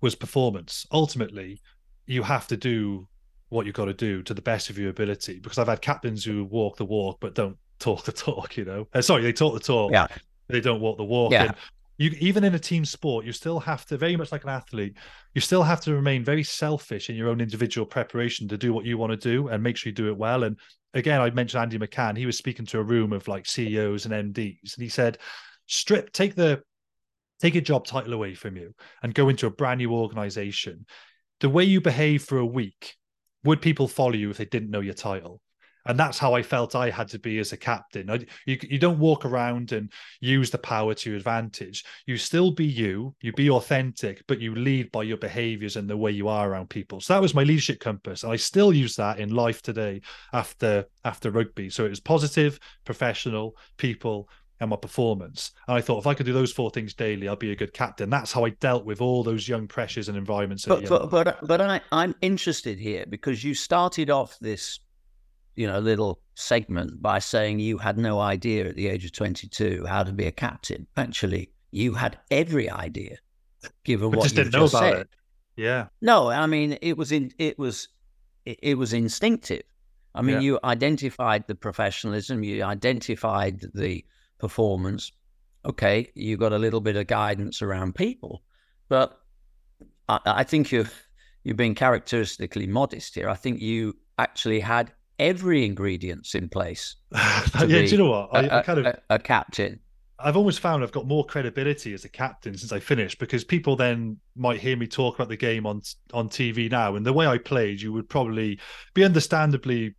was performance. Ultimately you have to do what you've got to do to the best of your ability because i've had captains who walk the walk but don't talk the talk you know? Uh, sorry they talk the talk yeah. they don't walk the walk. Yeah. And you even in a team sport you still have to very much like an athlete you still have to remain very selfish in your own individual preparation to do what you want to do and make sure you do it well. And again i mentioned andy mccann he was speaking to a room of like ceos and mds and he said strip take the take a job title away from you and go into a brand new organization the way you behave for a week would people follow you if they didn't know your title and that's how I felt I had to be as a captain. You you don't walk around and use the power to your advantage. You still be you. You be authentic, but you lead by your behaviors and the way you are around people. So that was my leadership compass, and I still use that in life today after after rugby. So it was positive, professional, people, and my performance. And I thought if I could do those four things daily, I'd be a good captain. That's how I dealt with all those young pressures and environments. But but, but but I I'm interested here because you started off this you know, little segment by saying you had no idea at the age of 22 how to be a captain. Actually, you had every idea, given what just you didn't know about said. it. Yeah. No, I mean it was in it was it, it was instinctive. I mean, Yeah. you identified the professionalism, you identified the performance. Okay, you've got a little bit of guidance around people, but I, I think you you're being characteristically modest here. I think you actually had every ingredients in place yeah. Do you know what? I, a, I kind of a- a captain. I've almost found I've got more credibility as a captain since I finished because people then might hear me talk about the game on on TV now, and the way I played, you would probably be understandably.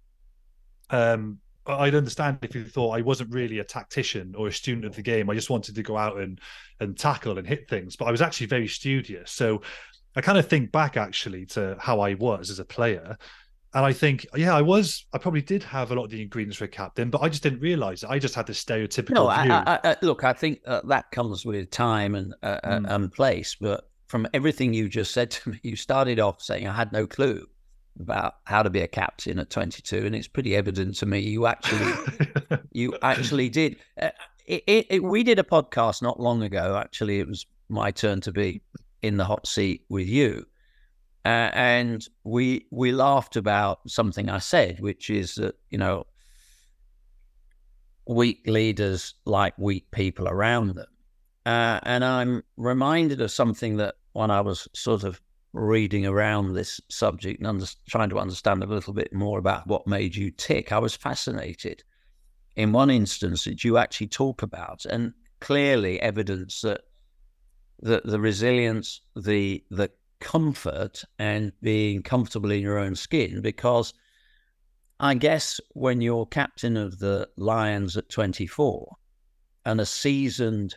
Um, I'd understand if you thought I wasn't really a tactician or a student of the game. I just wanted to go out and and tackle and hit things, but I was actually very studious. So I kind of think back actually to how I was as a player. And I think, yeah, I was. I probably did have a lot of the ingredients for a captain, but I just didn't realize it. I just had this stereotypical No, I, view. I, I, look, I think uh, that comes with time and uh, uh Mm. and place. But from everything you just said to me, you started off saying I had no clue about how to be a captain at 22, and it's pretty evident to me you actually you actually did. Uh, it, it, it, we did a podcast not long ago. Actually, it was my turn to be in the hot seat with you, uh, and we we laughed about something I said, which is that you know weak leaders like weak people around them, uh, and I'm reminded of something that when I was sort of reading around this subject and under, trying to understand a little bit more about what made you tick, I was fascinated in one instance that you actually talk about, and clearly evidence that the, the resilience, the the comfort, and being comfortable in your own skin. Because I guess when you're captain of the Lions at 24 and a seasoned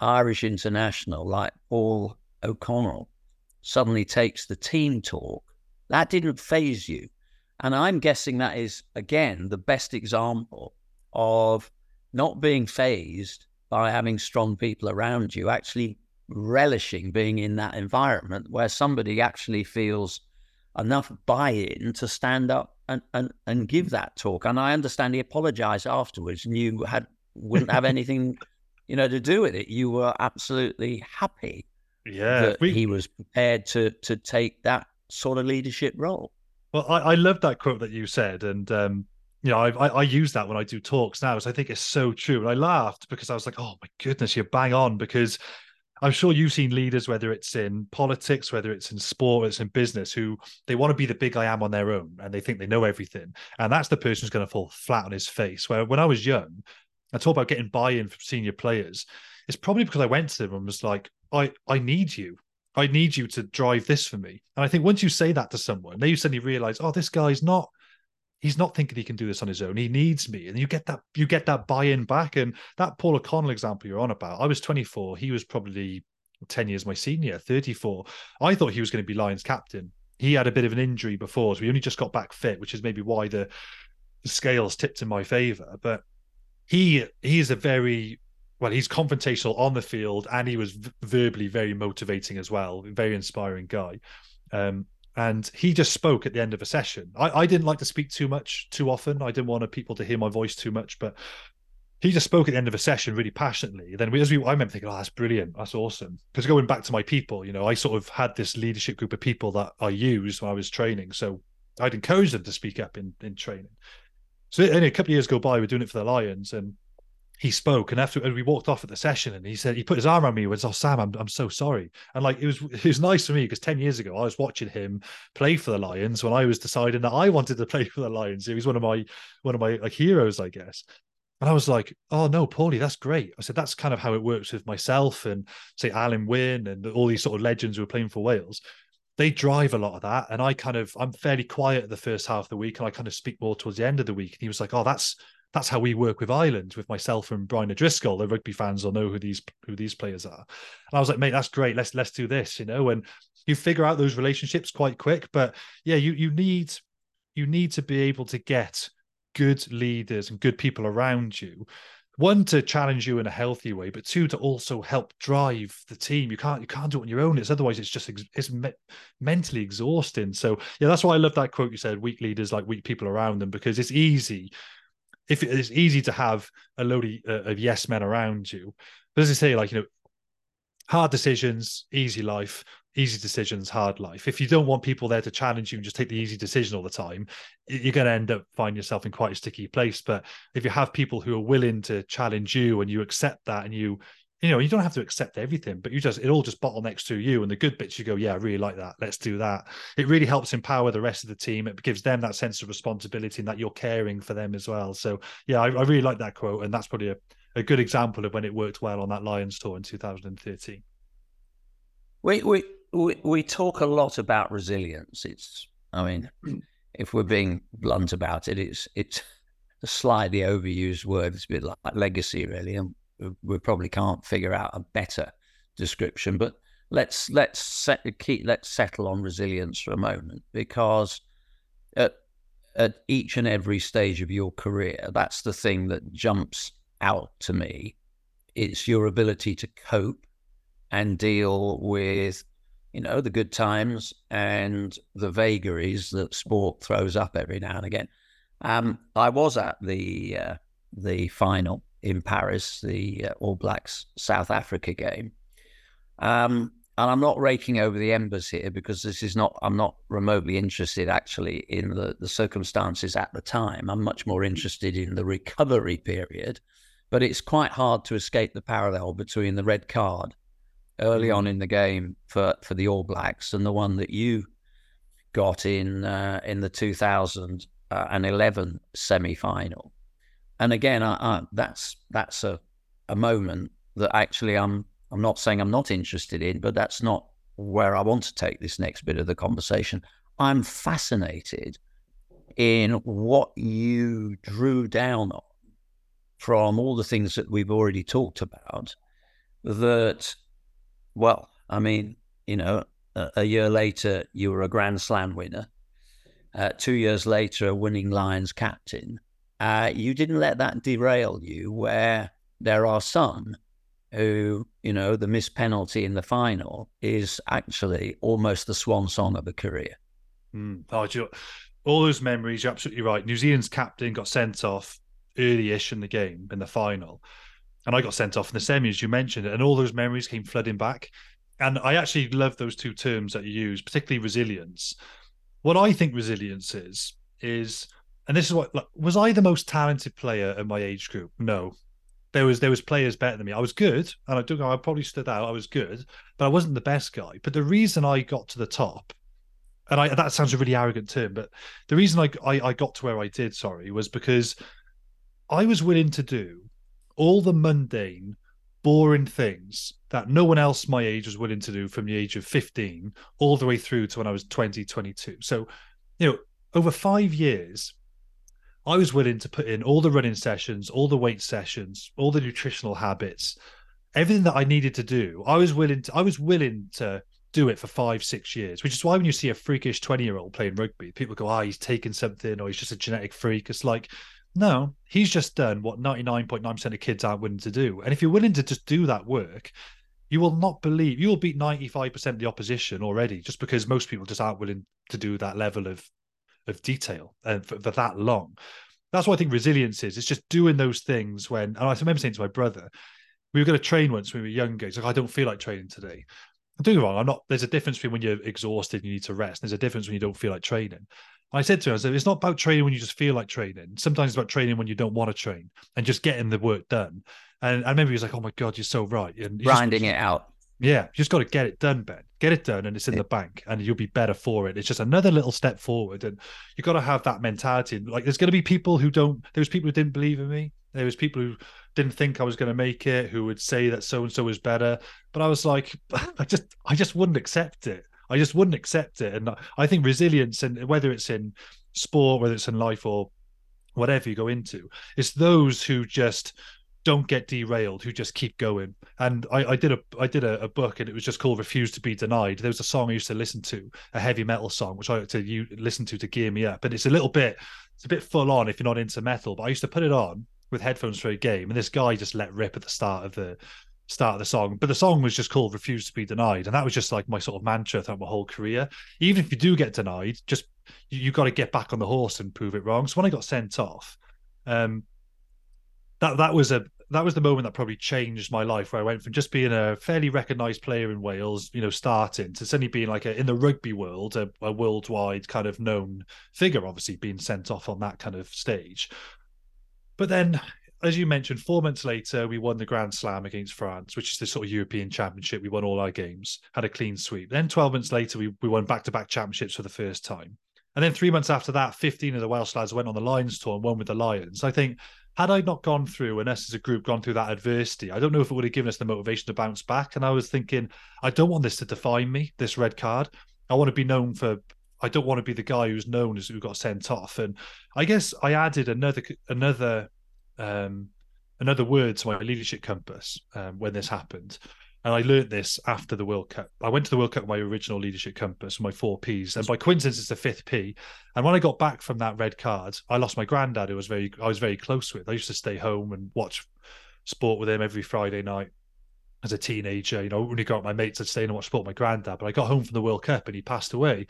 Irish international like Paul O'Connell suddenly takes the team talk, that didn't faze you. And I'm guessing that is, again, the best example of not being fazed by having strong people around you, actually relishing being in that environment where somebody actually feels enough buy in to stand up and, and, and give that talk. And I understand he apologized afterwards and you had wouldn't have anything, you know, to do with it. You were absolutely happy yeah, that we... he was prepared to to take that sort of leadership role. Well, I, I love that quote that you said, and um, you know, I, I, I use that when I do talks now, so I think it's so true. And I laughed because I was like, oh my goodness, you're bang on because I'm sure you've seen leaders, whether it's in politics, whether it's in sport, it's in business, who they want to be the big I am on their own and they think they know everything. And that's the person who's going to fall flat on his face. Where when I was young, I talk about getting buy-in from senior players. It's probably because I went to them and was like, I, I need you. I need you to drive this for me. And I think once you say that to someone, then you suddenly realize, oh, this guy's not he's not thinking he can do this on his own. He needs me. And you get that you get that buy-in back. And that Paul O'Connell example you're on about, I was 24. He was probably 10 years my senior, 34. I thought he was going to be Lions captain. He had a bit of an injury before, so we only just got back fit, which is maybe why the, the scales tipped in my favor. But he he is a very well, he's confrontational on the field, and he was v- verbally very motivating as well. Very inspiring guy. Um, and he just spoke at the end of a session. I, I didn't like to speak too much too often. I didn't want people to hear my voice too much, but he just spoke at the end of a session really passionately. Then we, as we, I remember thinking, "Oh, that's brilliant, that's awesome." Because going back to my people, you know, I sort of had this leadership group of people that I used when I was training, so I'd encourage them to speak up in in training. So, anyway, a couple of years go by, we're doing it for the Lions, and he spoke and after we walked off at the session and he said he put his arm around me and went, Oh Sam, I'm I'm so sorry. And like it was it was nice for me because 10 years ago I was watching him play for the Lions when I was deciding that I wanted to play for the Lions. He was one of my one of my like heroes, I guess. And I was like, oh no, Paulie, that's great. I said, that's kind of how it works with myself and say Alun Wyn and all these sort of legends who are playing for Wales. They drive a lot of that. And I kind of I'm fairly quiet the first half of the week and I kind of speak more towards the end of the week. And he was like, Oh, that's that's how we work with Ireland, with myself and Brian O'Driscoll. The rugby fans will know who these who these players are. And I was like, mate, that's great. Let's let's do this, you know. And you figure out those relationships quite quick. But yeah, you you need you need to be able to get good leaders and good people around you. One to challenge you in a healthy way, but two to also help drive the team. You can't you can't do it on your own. It's otherwise it's just it's me- mentally exhausting. So yeah, that's why I love that quote you said: "Weak leaders like weak people around them," because it's easy if it's easy to have a load of, uh, of yes men around you, but as I say, like you know, hard decisions, easy life, easy decisions, hard life. If you don't want people there to challenge you and just take the easy decision all the time, you're going to end up finding yourself in quite a sticky place. But if you have people who are willing to challenge you and you accept that and you you know, you don't have to accept everything, but you just it all just bottlenecks to you. And the good bits you go, yeah, I really like that. Let's do that. It really helps empower the rest of the team. It gives them that sense of responsibility and that you're caring for them as well. So yeah, I, I really like that quote, and that's probably a, a good example of when it worked well on that Lions tour in 2013. We we we, we talk a lot about resilience. It's I mean, if we're being blunt about it, it's it's a slightly overused word. It's a bit like legacy, really. And we probably can't figure out a better description. But let's let's set, keep let's settle on resilience for a moment because at at each and every stage of your career, that's the thing that jumps out to me. It's your ability to cope and deal with you know, the good times and the vagaries that sport throws up every now and again. Um, I was at the uh, the final in Paris, the uh, All Blacks South Africa game. Um, and I'm not raking over the embers here because this is not, I'm not remotely interested actually in the, the circumstances at the time. I'm much more interested in the recovery period. But it's quite hard to escape the parallel between the red card early on mm. in the game for, for the All Blacks and the one that you got in uh, in the 2011 semi final. And again, I, I, that's that's a, a moment that actually I'm I'm not saying I'm not interested in, but that's not where I want to take this next bit of the conversation. I'm fascinated in what you drew down on from all the things that we've already talked about. That, well, I mean, you know, a, a year later, you were a Grand Slam winner. Uh, two years later, a winning Lions captain. Uh, you didn't let that derail you, where there are some who, you know, the missed penalty in the final is actually almost the swan song of a career. Mm. Oh, you, all those memories, you're absolutely right. New Zealand's captain got sent off early-ish in the game in the final, and I got sent off in the semi, as You mentioned and all those memories came flooding back. And I actually love those two terms that you use, particularly resilience. What I think resilience is is, and this is what like, was I the most talented player in my age group? No, there was there was players better than me. I was good, and I do know I probably stood out. I was good, but I wasn't the best guy. But the reason I got to the top, and I that sounds a really arrogant term, but the reason I, I, I got to where I did, sorry, was because I was willing to do all the mundane, boring things that no one else my age was willing to do from the age of 15 all the way through to when I was 20, 22. So, you know, over five years, I was willing to put in all the running sessions, all the weight sessions, all the nutritional habits, everything that I needed to do. I was willing to I was willing to do it for five, six years, which is why when you see a freakish 20 year old playing rugby, people go, oh, he's taken something or he's just a genetic freak. It's like, no, he's just done what 99.9% of kids aren't willing to do. And if you're willing to just do that work, you will not believe you will beat 95% of the opposition already just because most people just aren't willing to do that level of of detail and for, for that long. That's what I think resilience is. It's just doing those things when, and I remember saying to my brother, we were going to train once when we were younger. He's like, I don't feel like training today. I'm doing wrong. I'm not. There's a difference between when you're exhausted and you need to rest. There's a difference when you don't feel like training. I said to him, I said, it's not about training when you just feel like training. Sometimes it's about training when you don't want to train and just getting the work done. And I remember he was like, oh my God, you're so right. And grinding just, it out. Yeah, you just got to get it done, Ben. Get it done, and it's in the bank, and you'll be better for it. It's just another little step forward, and you've got to have that mentality. Like, there's going to be people who don't. There was people who didn't believe in me. There was people who didn't think I was going to make it, who would say that so and so was better. But I was like, I just, I just wouldn't accept it. I just wouldn't accept it. And I think resilience, and whether it's in sport, whether it's in life or whatever you go into, it's those who just don't get derailed, who just keep going. And I, I did a I did a, a, book, and it was just called "Refuse to Be Denied." There was a song I used to listen to, a heavy metal song, which I to you, listen to to gear me up. And it's a little bit, it's a bit full on if you're not into metal. But I used to put it on with headphones for a game, and this guy just let rip at the start of the start of the song. But the song was just called "Refuse to Be Denied," and that was just like my sort of mantra throughout my whole career. Even if you do get denied, just you, you got to get back on the horse and prove it wrong. So when I got sent off, um, that that was a that was the moment that probably changed my life where I went from just being a fairly recognized player in Wales, you know, starting to suddenly being like a, in the rugby world, a, a worldwide kind of known figure, obviously being sent off on that kind of stage. But then, as you mentioned, four months later, we won the Grand Slam against France, which is the sort of European Championship. We won all our games, had a clean sweep. Then 12 months later, we, we won back to back championships for the first time. And then three months after that, 15 of the Welsh lads went on the Lions tour and won with the Lions. I think had I not gone through and us as a group gone through that adversity, I don't know if it would have given us the motivation to bounce back. And I was thinking, I don't want this to define me, this red card. I want to be known for. I don't want to be the guy who's known as who got sent off. And I guess I added another another um, another word to my leadership compass um, when this happened. And I learned this after the World Cup. I went to the World Cup with my original leadership compass, my four P's, and by coincidence, it's the fifth P. And when I got back from that red card, I lost my granddad, who was very I was very close with. I used to stay home and watch sport with him every Friday night. as a teenager. You know, when he got my mates, I'd stay and watch sport with my granddad. But I got home from the World Cup and he passed away,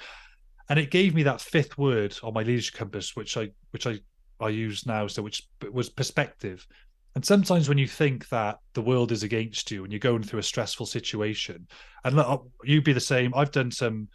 and it gave me that fifth word on my leadership compass, which I which I I use now. So which was perspective. And sometimes when you think that the world is against you and you're going through a stressful situation, and look, you'd be the same. I've done some,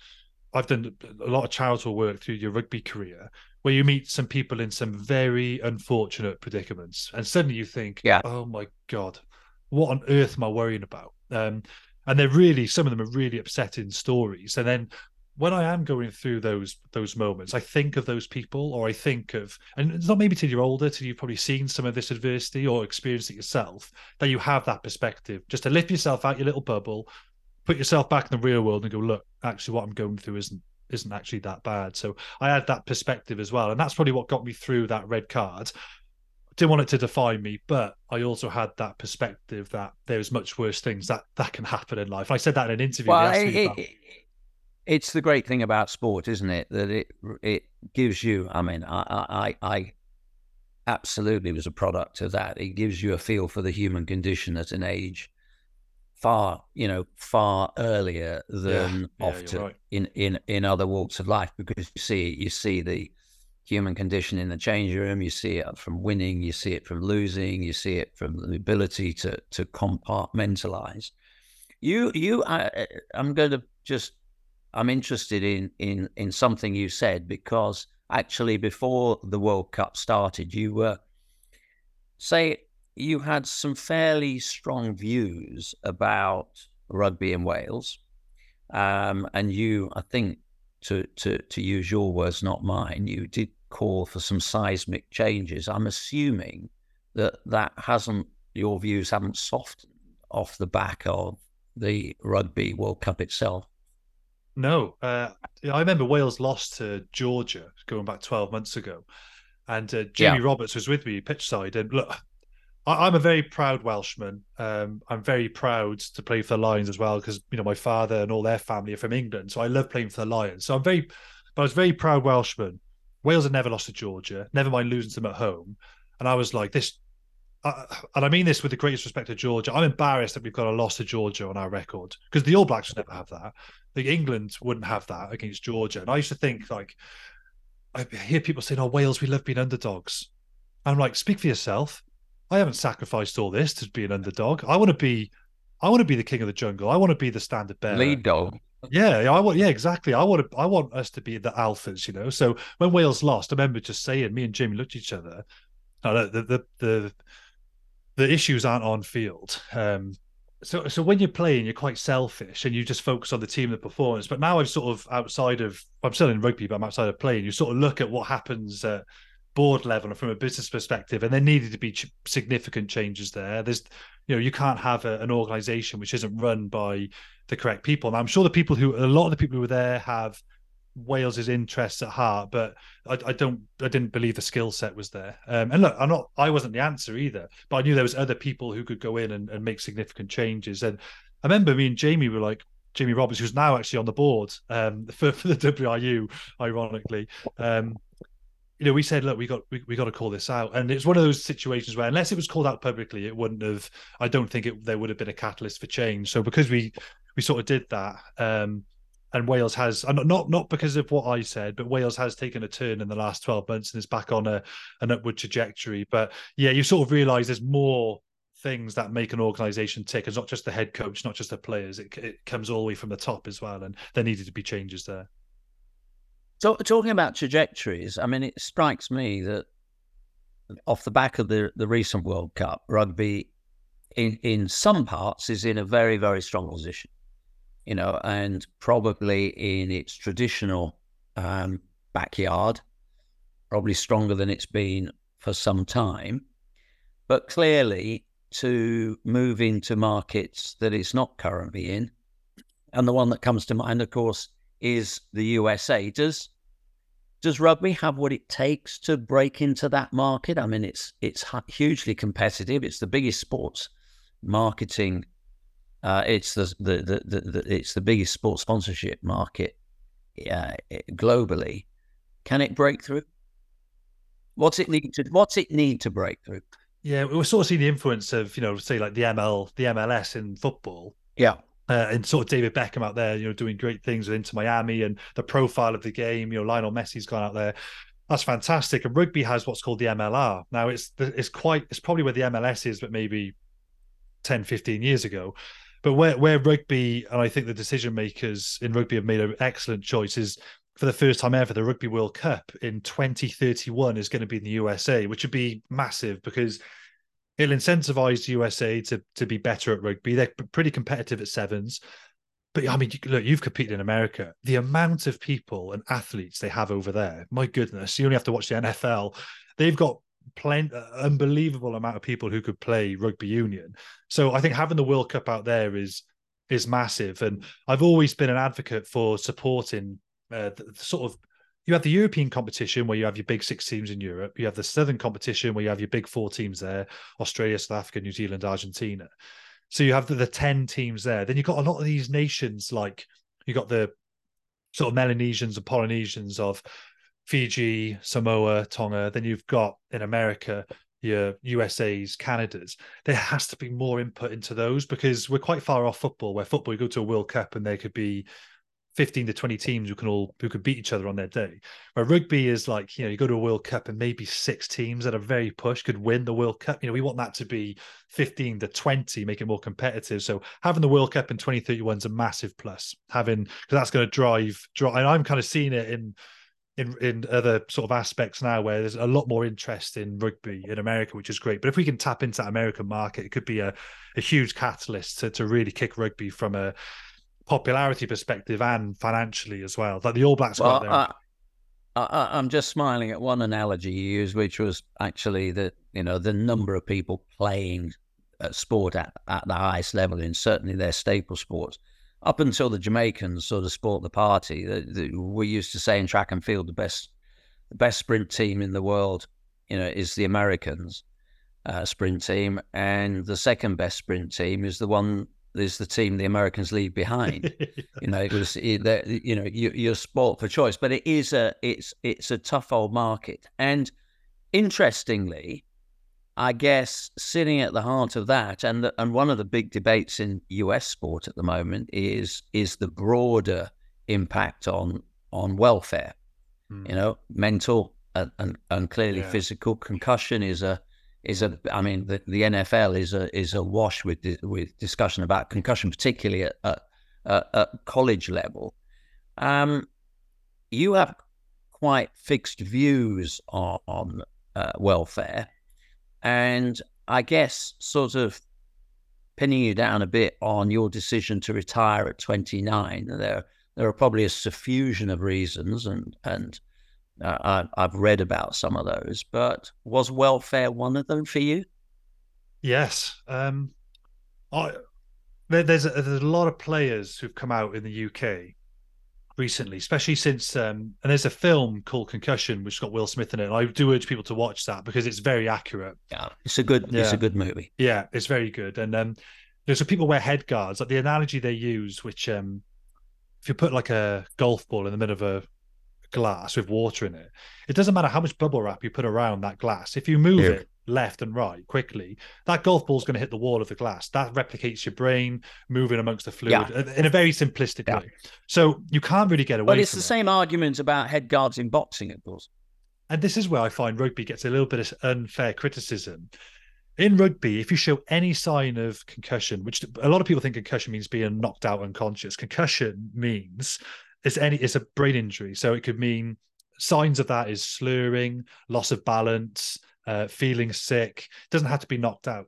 I've done a lot of charitable work through your rugby career, where you meet some people in some very unfortunate predicaments, and suddenly you think, yeah. oh my god, what on earth am I worrying about? Um, and they're really some of them are really upsetting stories. And then when I am going through those those moments, I think of those people, or I think of, and it's not maybe till you're older, till you've probably seen some of this adversity or experienced it yourself, that you have that perspective, just to lift yourself out your little bubble, put yourself back in the real world, and go, look, actually, what I'm going through isn't isn't actually that bad. So I had that perspective as well, and that's probably what got me through that red card. Didn't want it to define me, but I also had that perspective that there's much worse things that that can happen in life. I said that in an interview. Well, it's the great thing about sport, isn't it? That it it gives you. I mean, I I, I absolutely was a product of that. It gives you a feel for the human condition at an age far, you know, far earlier than yeah, often right. in in in other walks of life because you see you see the human condition in the change room. You see it from winning. You see it from losing. You see it from the ability to to compartmentalize. You you I, I'm going to just I'm interested in in in something you said because actually before the World Cup started, you were say you had some fairly strong views about rugby in Wales, um, and you, I think, to to to use your words, not mine, you did call for some seismic changes. I'm assuming that that hasn't your views haven't softened off the back of the Rugby World Cup itself. No, uh, I remember Wales lost to Georgia going back 12 months ago, and uh, Jamie yeah. Roberts was with me pitch side. And look, I, am a very proud Welshman. Um, I'm very proud to play for the Lions as well because you know my father and all their family are from England, so I love playing for the Lions. So I'm very, but I was very proud Welshman. Wales had never lost to Georgia, never mind losing to them at home, and I was like this. Uh, and I mean this with the greatest respect to Georgia. I'm embarrassed that we've got a loss to Georgia on our record because the All Blacks would never have that. Like England wouldn't have that against Georgia. And I used to think like I hear people saying, "Oh, Wales, we love being underdogs." I'm like, speak for yourself. I haven't sacrificed all this to be an underdog. I want to be, I want to be the king of the jungle. I want to be the standard bearer. Lead dog. Yeah, I want. Yeah, exactly. I want to. I want us to be the alphas. You know. So when Wales lost, I remember just saying, me and Jamie looked at each other. the the the the issues aren't on field. Um, so so when you're playing, you're quite selfish and you just focus on the team and the performance. But now I'm sort of outside of I'm still in rugby, but I'm outside of playing. You sort of look at what happens at board level and from a business perspective, and there needed to be ch- significant changes there. There's you know you can't have a, an organization which isn't run by the correct people. And I'm sure the people who a lot of the people who were there have Wales's interests at heart, but I, I, don't, I didn't believe the skill set was there. Um, and look, I'm not, I wasn't the answer either, but I knew there was other people who could go in and, and make significant changes. And I remember me and Jamie were like, Jamie Roberts, who's now actually on the board um, for, for the WRU, ironically. Um, you know, we said, look, we got we, we got to call this out, and it's one of those situations where, unless it was called out publicly, it wouldn't have. I don't think it there would have been a catalyst for change. So because we we sort of did that, um, and Wales has and not not because of what I said, but Wales has taken a turn in the last 12 months and is back on a an upward trajectory. But yeah, you sort of realize there's more things that make an organization tick. It's not just the head coach, not just the players. It, it comes all the way from the top as well, and there needed to be changes there. So talking about trajectories, I mean, it strikes me that off the back of the the recent World Cup, rugby in in some parts is in a very very strong position you know, and probably in its traditional um, backyard, probably stronger than it's been for some time. But clearly, to move into markets that it's not currently in, and the one that comes to mind, of course, is the USA. Does does rugby have what it takes to break into that market? I mean, it's it's hugely competitive. It's the biggest sports marketing uh, it's the the, the, the, the, it's the biggest sports sponsorship market uh, globally. Can it break through? What's it need to What's it need to break through? Yeah, we are sort of seeing the influence of, you know, say like the ML, the MLS in football. Yeah. Uh, and sort of David Beckham out there, you know, doing great things with Inter Miami and the profile of the game. You know, Lionel Messi's gone out there. That's fantastic. And rugby has what's called the MLR. Now it's it's quite it's probably where the MLS is, but maybe 10, 15 years ago. But where where rugby and I think the decision makers in rugby have made an excellent choice is for the first time ever, the Rugby World Cup in 2031 is going to be in the USA, which would be massive because it'll incentivize the USA to to be better at rugby. They're pretty competitive at sevens. But I mean, look, you've competed in America. The amount of people and athletes they have over there, my goodness, you only have to watch the NFL. They've got plenty, unbelievable amount of people who could play rugby union. So I think having the World Cup out there is is massive. And I've always been an advocate for supporting uh, the, the sort of you have the European competition where you have your big six teams in Europe. You have the Southern competition where you have your big four teams there: Australia, South Africa, New Zealand, Argentina. So you have the, the ten teams there. Then you've got a lot of these nations, like you got the sort of Melanesians and Polynesians of Fiji, Samoa, Tonga. Then you've got in America your USA's, Canada's. There has to be more input into those because we're quite far off football. Where football, you go to a World Cup and there could be 15 to 20 teams who can all who could beat each other on their day. Where rugby is like, you know, you go to a World Cup and maybe six teams that are very push could win the World Cup. You know, we want that to be 15 to 20, make it more competitive. So having the World Cup in 2031 is a massive plus. Having because that's going to drive drive and I'm kind of seeing it in in in other sort of aspects now where there's a lot more interest in rugby in America, which is great. But if we can tap into that American market, it could be a, a huge catalyst to, to really kick rugby from a popularity perspective and financially as well. Like the All Blacks well, I, I, am just smiling at one analogy you used, which was actually that you know the number of people playing uh, sport at, at the highest level in certainly their staple sports. Up until the Jamaicans sort of sport the party, the, the, we used to say in track and field the best the best sprint team in the world, you know, is the Americans uh, sprint team, and the second best sprint team is the one is the team the Americans leave behind. you know, it was it, you know you, you're sport for choice, but it is a it's it's a tough old market. And interestingly, I guess sitting at the heart of that, and the, and one of the big debates in U.S. sport at the moment is is the broader impact on on welfare. Mm. You know, mental and and, and clearly yeah. physical concussion is a is a I mean the, the NFL is a is a wash with with discussion about concussion, particularly at, at, at college level. Um, you have quite fixed views on, on uh, welfare, and I guess sort of pinning you down a bit on your decision to retire at 29. There there are probably a suffusion of reasons, and and uh, I, have read about some of those, but was welfare one of them for you? Yes. Um, I, there, there's, a, there's a lot of players who've come out in the UK recently, especially since um, and there's a film called Concussion which got Will Smith in it. And I do urge people to watch that because it's very accurate. Yeah, it's a good yeah. it's a good movie. Yeah, it's very good. And um, there's some people wear head guards. Like the analogy they use, which um, if you put like a golf ball in the middle of a glass with water in it, it doesn't matter how much bubble wrap you put around that glass. If you move yeah. it left and right quickly, that golf ball is going to hit the wall of the glass. That replicates your brain moving amongst the fluid yeah. in a very simplistic yeah. way. So you can't really get away. But it's the it. same argument about head guards in boxing, of course. And this is where I find rugby gets a little bit of unfair criticism. In rugby, if you show any sign of concussion, which a lot of people think concussion means being knocked out unconscious, concussion means it's any it's a brain injury, so it could mean signs of that is slurring, loss of balance, uh, feeling sick. Doesn't have to be knocked out.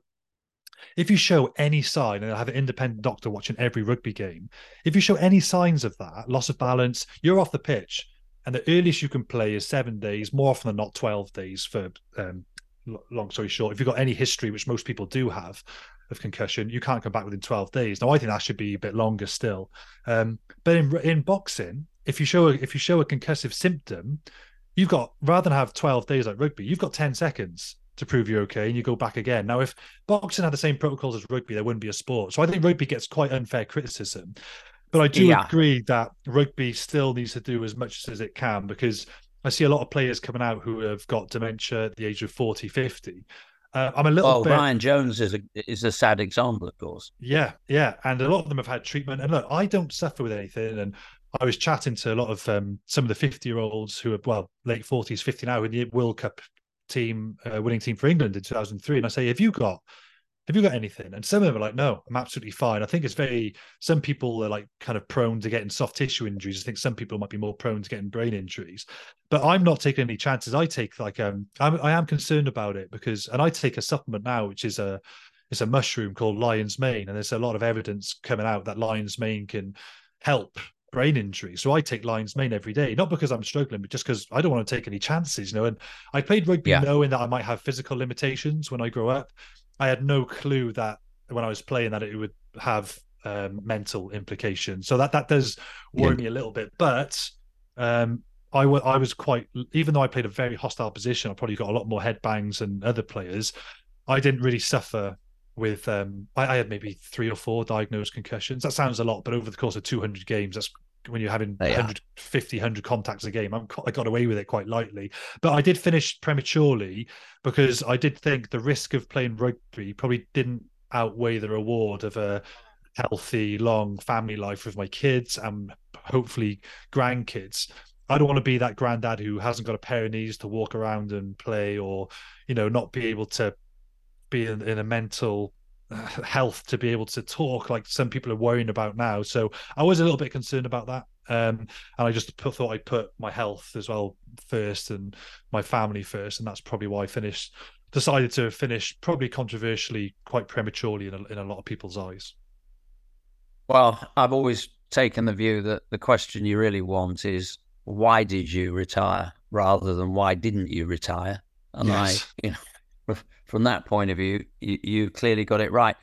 If you show any sign, and I have an independent doctor watching every rugby game, if you show any signs of that, loss of balance, you're off the pitch. And the earliest you can play is seven days, more often than not 12 days for um, long story short. If you've got any history, which most people do have, of concussion, you can't come back within 12 days. Now, I think that should be a bit longer still. Um, but in in boxing, if you show a, if you show a concussive symptom, you've got rather than have 12 days like rugby, you've got 10 seconds to prove you're okay and you go back again. Now, if boxing had the same protocols as rugby, there wouldn't be a sport. So I think rugby gets quite unfair criticism. But I do yeah. agree that rugby still needs to do as much as it can because I see a lot of players coming out who have got dementia at the age of 40, 50 Uh, I'm a little well, bit. Ryan Jones is a is a sad example, of course. Yeah, yeah, and a lot of them have had treatment. And look, I don't suffer with anything. And I was chatting to a lot of um, some of the 50 year olds who are well late 40s, 50 now in the World Cup team, uh, winning team for England in 2003. And I say, have you got have you got anything? And some of them are like, no, I'm absolutely fine. I think it's very, some people are like kind of prone to getting soft tissue injuries. I think some people might be more prone to getting brain injuries, but I'm not taking any chances. I take like, um, I'm, I am concerned about it because, and I take a supplement now, which is a, it's a mushroom called lion's mane. And there's a lot of evidence coming out that lion's mane can help brain injury. So I take lion's mane every day, not because I'm struggling, but just because I don't want to take any chances, you know. And I played rugby yeah. knowing that I might have physical limitations when I grow up. I had no clue that when I was playing that it would have um, mental implications. So that that does worry yeah. me a little bit. But um, I, w- I was quite, even though I played a very hostile position, I probably got a lot more headbangs than other players. I didn't really suffer with. Um, I, I, had maybe three or four diagnosed concussions. That sounds a lot, but over the course of 200 games, that's when you're having yeah. 150, 100 contacts a game. I'm, I got away with it quite lightly. But I did finish prematurely because I did think the risk of playing rugby probably didn't outweigh the reward of a healthy, long family life with my kids and hopefully grandkids. I don't want to be that granddad who hasn't got a pair of knees to walk around and play or, you know, not be able to be in, in a mental health to be able to talk like some people are worrying about now. So I was a little bit concerned about that. Um, and I just put, thought I'd put my health as well first and my family first. And that's probably why I finished, decided to finish probably controversially quite prematurely in a, in a lot of people's eyes. Well, I've always taken the view that the question you really want is why did you retire rather than why didn't you retire? And yes. I, you know, from that point of view, you, you clearly got it right.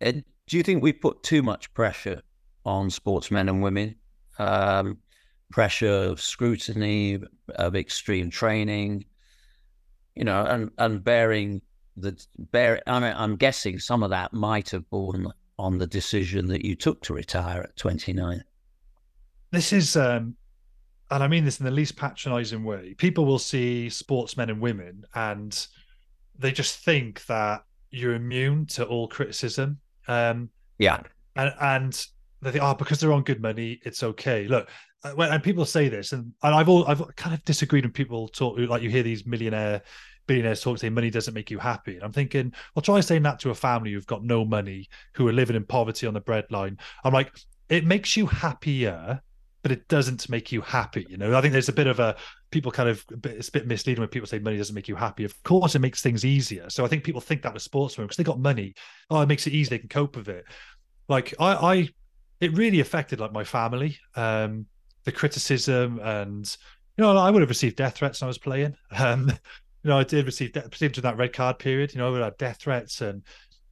Do you think we put too much pressure on sportsmen and women? Um, pressure of scrutiny, of extreme training, you know, and, and bearing the bear. I mean, I'm guessing some of that might have borne on the decision that you took to retire at 29. This is, um, and I mean this in the least patronizing way. People will see sportsmen and women and they just think that you're immune to all criticism. Um, yeah, and and they think, oh, because they're on good money, it's okay. Look, uh, when and people say this, and, and I've all I've kind of disagreed when people talk like you hear these millionaire billionaires talk saying money doesn't make you happy. And I'm thinking, well, try saying that to a family who've got no money, who are living in poverty on the breadline. I'm like, it makes you happier but it doesn't make you happy. You know, I think there's a bit of a people kind of it's a bit misleading when people say money doesn't make you happy. Of course, it makes things easier. So I think people think that with sportsmen because they got money. Oh, it makes it easy. They can cope with it. Like I, I it really affected like my family, um, the criticism, and you know, I would have received death threats when I was playing. Um, you know, I did receive de- particularly during that red card period. You know, I have death threats and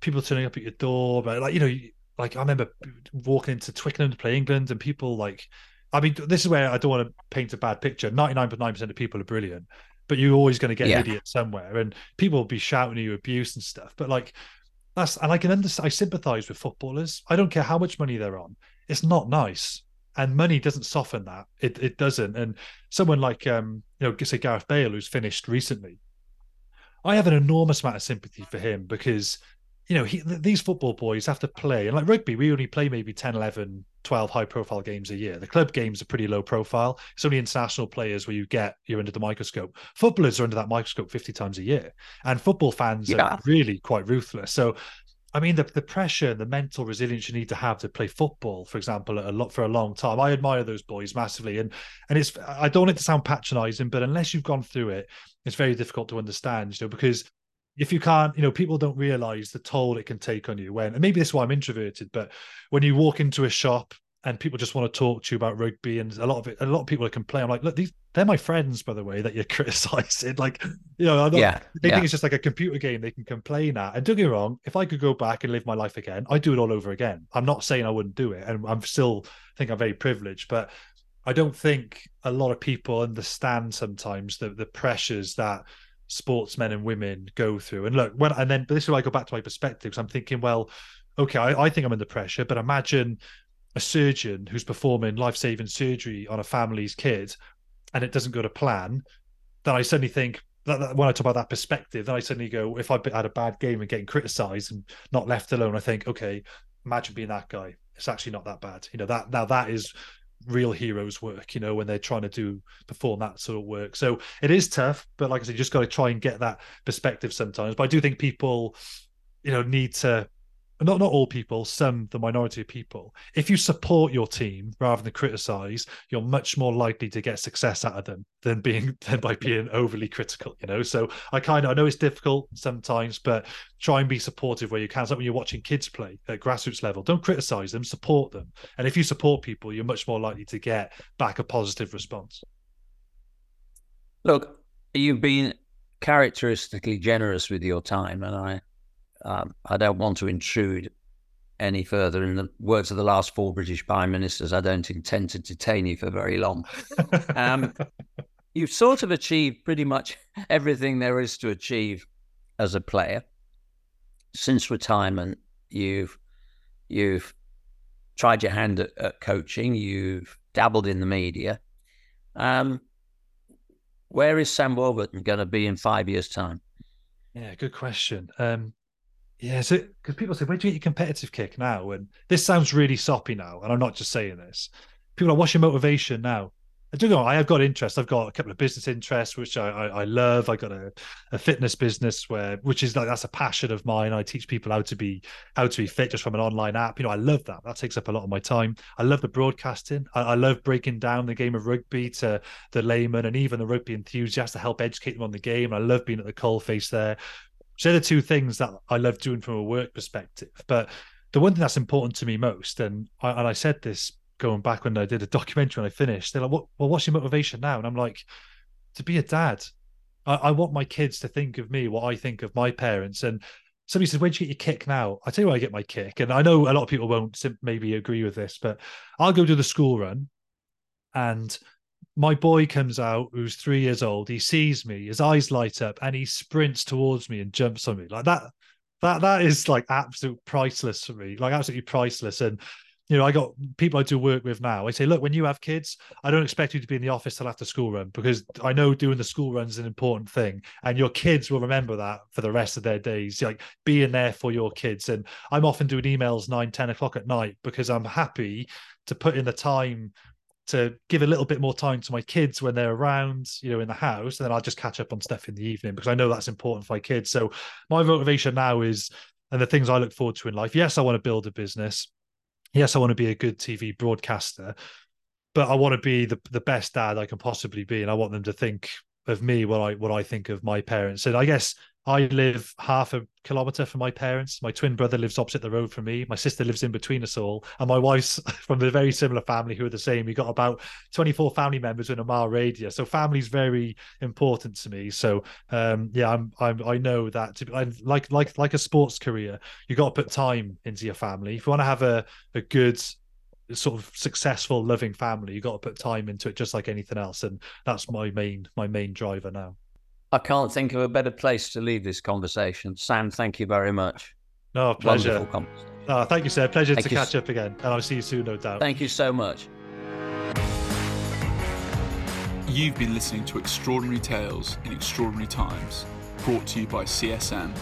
people turning up at your door, but like you know. Like I remember walking into Twickenham to play England, and people like I mean, this is where I don't want to paint a bad picture. 99.9% of people are brilliant, but you're always going to get yeah. an idiot somewhere, and people will be shouting at you abuse and stuff. But like, that's and I can understand. I sympathise with footballers. I don't care how much money they're on. It's not nice, and money doesn't soften that. It it doesn't. And someone like um, you know, say Gareth Bale, who's finished recently, I have an enormous amount of sympathy for him because you know, he, these football boys have to play. And like rugby, we only play maybe 10, 11, 12 high profile games a year. The club games are pretty low profile. It's only international players where you get, you're under the microscope. Footballers are under that microscope 50 times a year. And football fans yeah. are really quite ruthless. So, I mean, the, the pressure and the mental resilience you need to have to play football, for example, a lot for a long time. I admire those boys massively. And and it's I don't want it to sound patronizing, but unless you've gone through it, it's very difficult to understand, you know, because if you can't, you know, people don't realize the toll it can take on you when, and maybe this is why I'm introverted, but when you walk into a shop and people just want to talk to you about rugby and a lot of it, a lot of people are complaining. I'm like, look, these they're my friends, by the way, that you're criticizing. Like, you know, not, yeah, they yeah. think it's just like a computer game they can complain at. And don't get me wrong, if I could go back and live my life again, I'd do it all over again. I'm not saying I wouldn't do it, and I'm still think I'm very privileged, but I don't think a lot of people understand sometimes the the pressures that sportsmen and women go through. And look, when and then this is where I go back to my perspectives. I'm thinking, well, okay, I, I think I'm under pressure, but imagine a surgeon who's performing life-saving surgery on a family's kid and it doesn't go to plan, then I suddenly think that, that, when I talk about that perspective, then I suddenly go, if I had a bad game and getting criticised and not left alone, I think, okay, imagine being that guy. It's actually not that bad. You know that now that is real heroes work. You know when they're trying to do perform that sort of work. So it is tough, but like I said, you just got to try and get that perspective sometimes. But I do think people, you know, need to not not all people, some the minority of people. If you support your team rather than criticize, you're much more likely to get success out of them than being than by being overly critical. You know, so I kind of I know it's difficult sometimes, but try and be supportive where you can. It's like when you're watching kids play at grassroots level, don't criticize them, support them. And if you support people, you're much more likely to get back a positive response. Look, you've been characteristically generous with your time, and I um, I don't want to intrude any further. In the words of the last four British Prime Ministers, I don't intend to detain you for very long. Um, you've sort of achieved pretty much everything there is to achieve as a player. Since retirement, you've you've tried your hand at, at coaching. You've dabbled in the media. Um, where is Sam Warburton going to be in five years' time? Yeah, good question. Um, yeah, so because people say, where do you get your competitive kick now? And this sounds really soppy now, and I'm not just saying this. People are, what's your motivation now? I do know I have got interest. I've got a couple of business interests, which I, I, I love. I got a, a, fitness business where, which is like that's a passion of mine. I teach people how to be how to be fit just from an online app. You know, I love that. That takes up a lot of my time. I love the broadcasting. I, I love breaking down the game of rugby to the layman and even the rugby enthusiast to help educate them on the game. I love being at the coal face there. So they're the two things that I love doing from a work perspective. But the one thing that's important to me most, and I, and I said this going back when I did a documentary when I finished, they're like, what, well, what's your motivation now? And I'm like, to be a dad. I, I want my kids to think of me what I think of my parents. And somebody says, where do you get your kick now? I tell you where I get my kick. And I know a lot of people won't maybe agree with this, but I'll go do the school run and my boy comes out who's three years old he sees me his eyes light up and he sprints towards me and jumps on me. Like that that that is like absolute priceless for me like absolutely priceless. And you know i got people i do work with now i say look when you have kids i don't expect you to be in the office till after school run because i know doing the school run is an important thing and your kids will remember that for the rest of their days like being there for your kids. And i'm often doing emails 9 10 o'clock at night because i'm happy to put in the time to give a little bit more time to my kids when they're around, you know, in the house, and then I'll just catch up on stuff in the evening because I know that's important for my kids. So my motivation now is, and the things I look forward to in life. Yes, I want to build a business. Yes, I want to be a good TV broadcaster, but I want to be the the best dad I can possibly be, and I want them to think of me what I what I think of my parents. And I guess I live half a kilometer from my parents. My twin brother lives opposite the road from me. My sister lives in between us all. And my wife's from a very similar family who are the same. We got about 24 family members in a mile radius. So family's very important to me. So um, yeah, I'm, I'm I know that to, I, like like like a sports career, you got to put time into your family. If you want to have a, a good sort of successful loving family you got to put time into it just like anything else and that's my main my main driver now I can't think of a better place to leave this conversation. Sam, thank you very much. No, pleasure. Oh, thank you, sir. Pleasure thank to catch up again. And I'll see you soon, no doubt. Thank you so much. You've been listening to Extraordinary Tales in Extraordinary Times, brought to you by CSM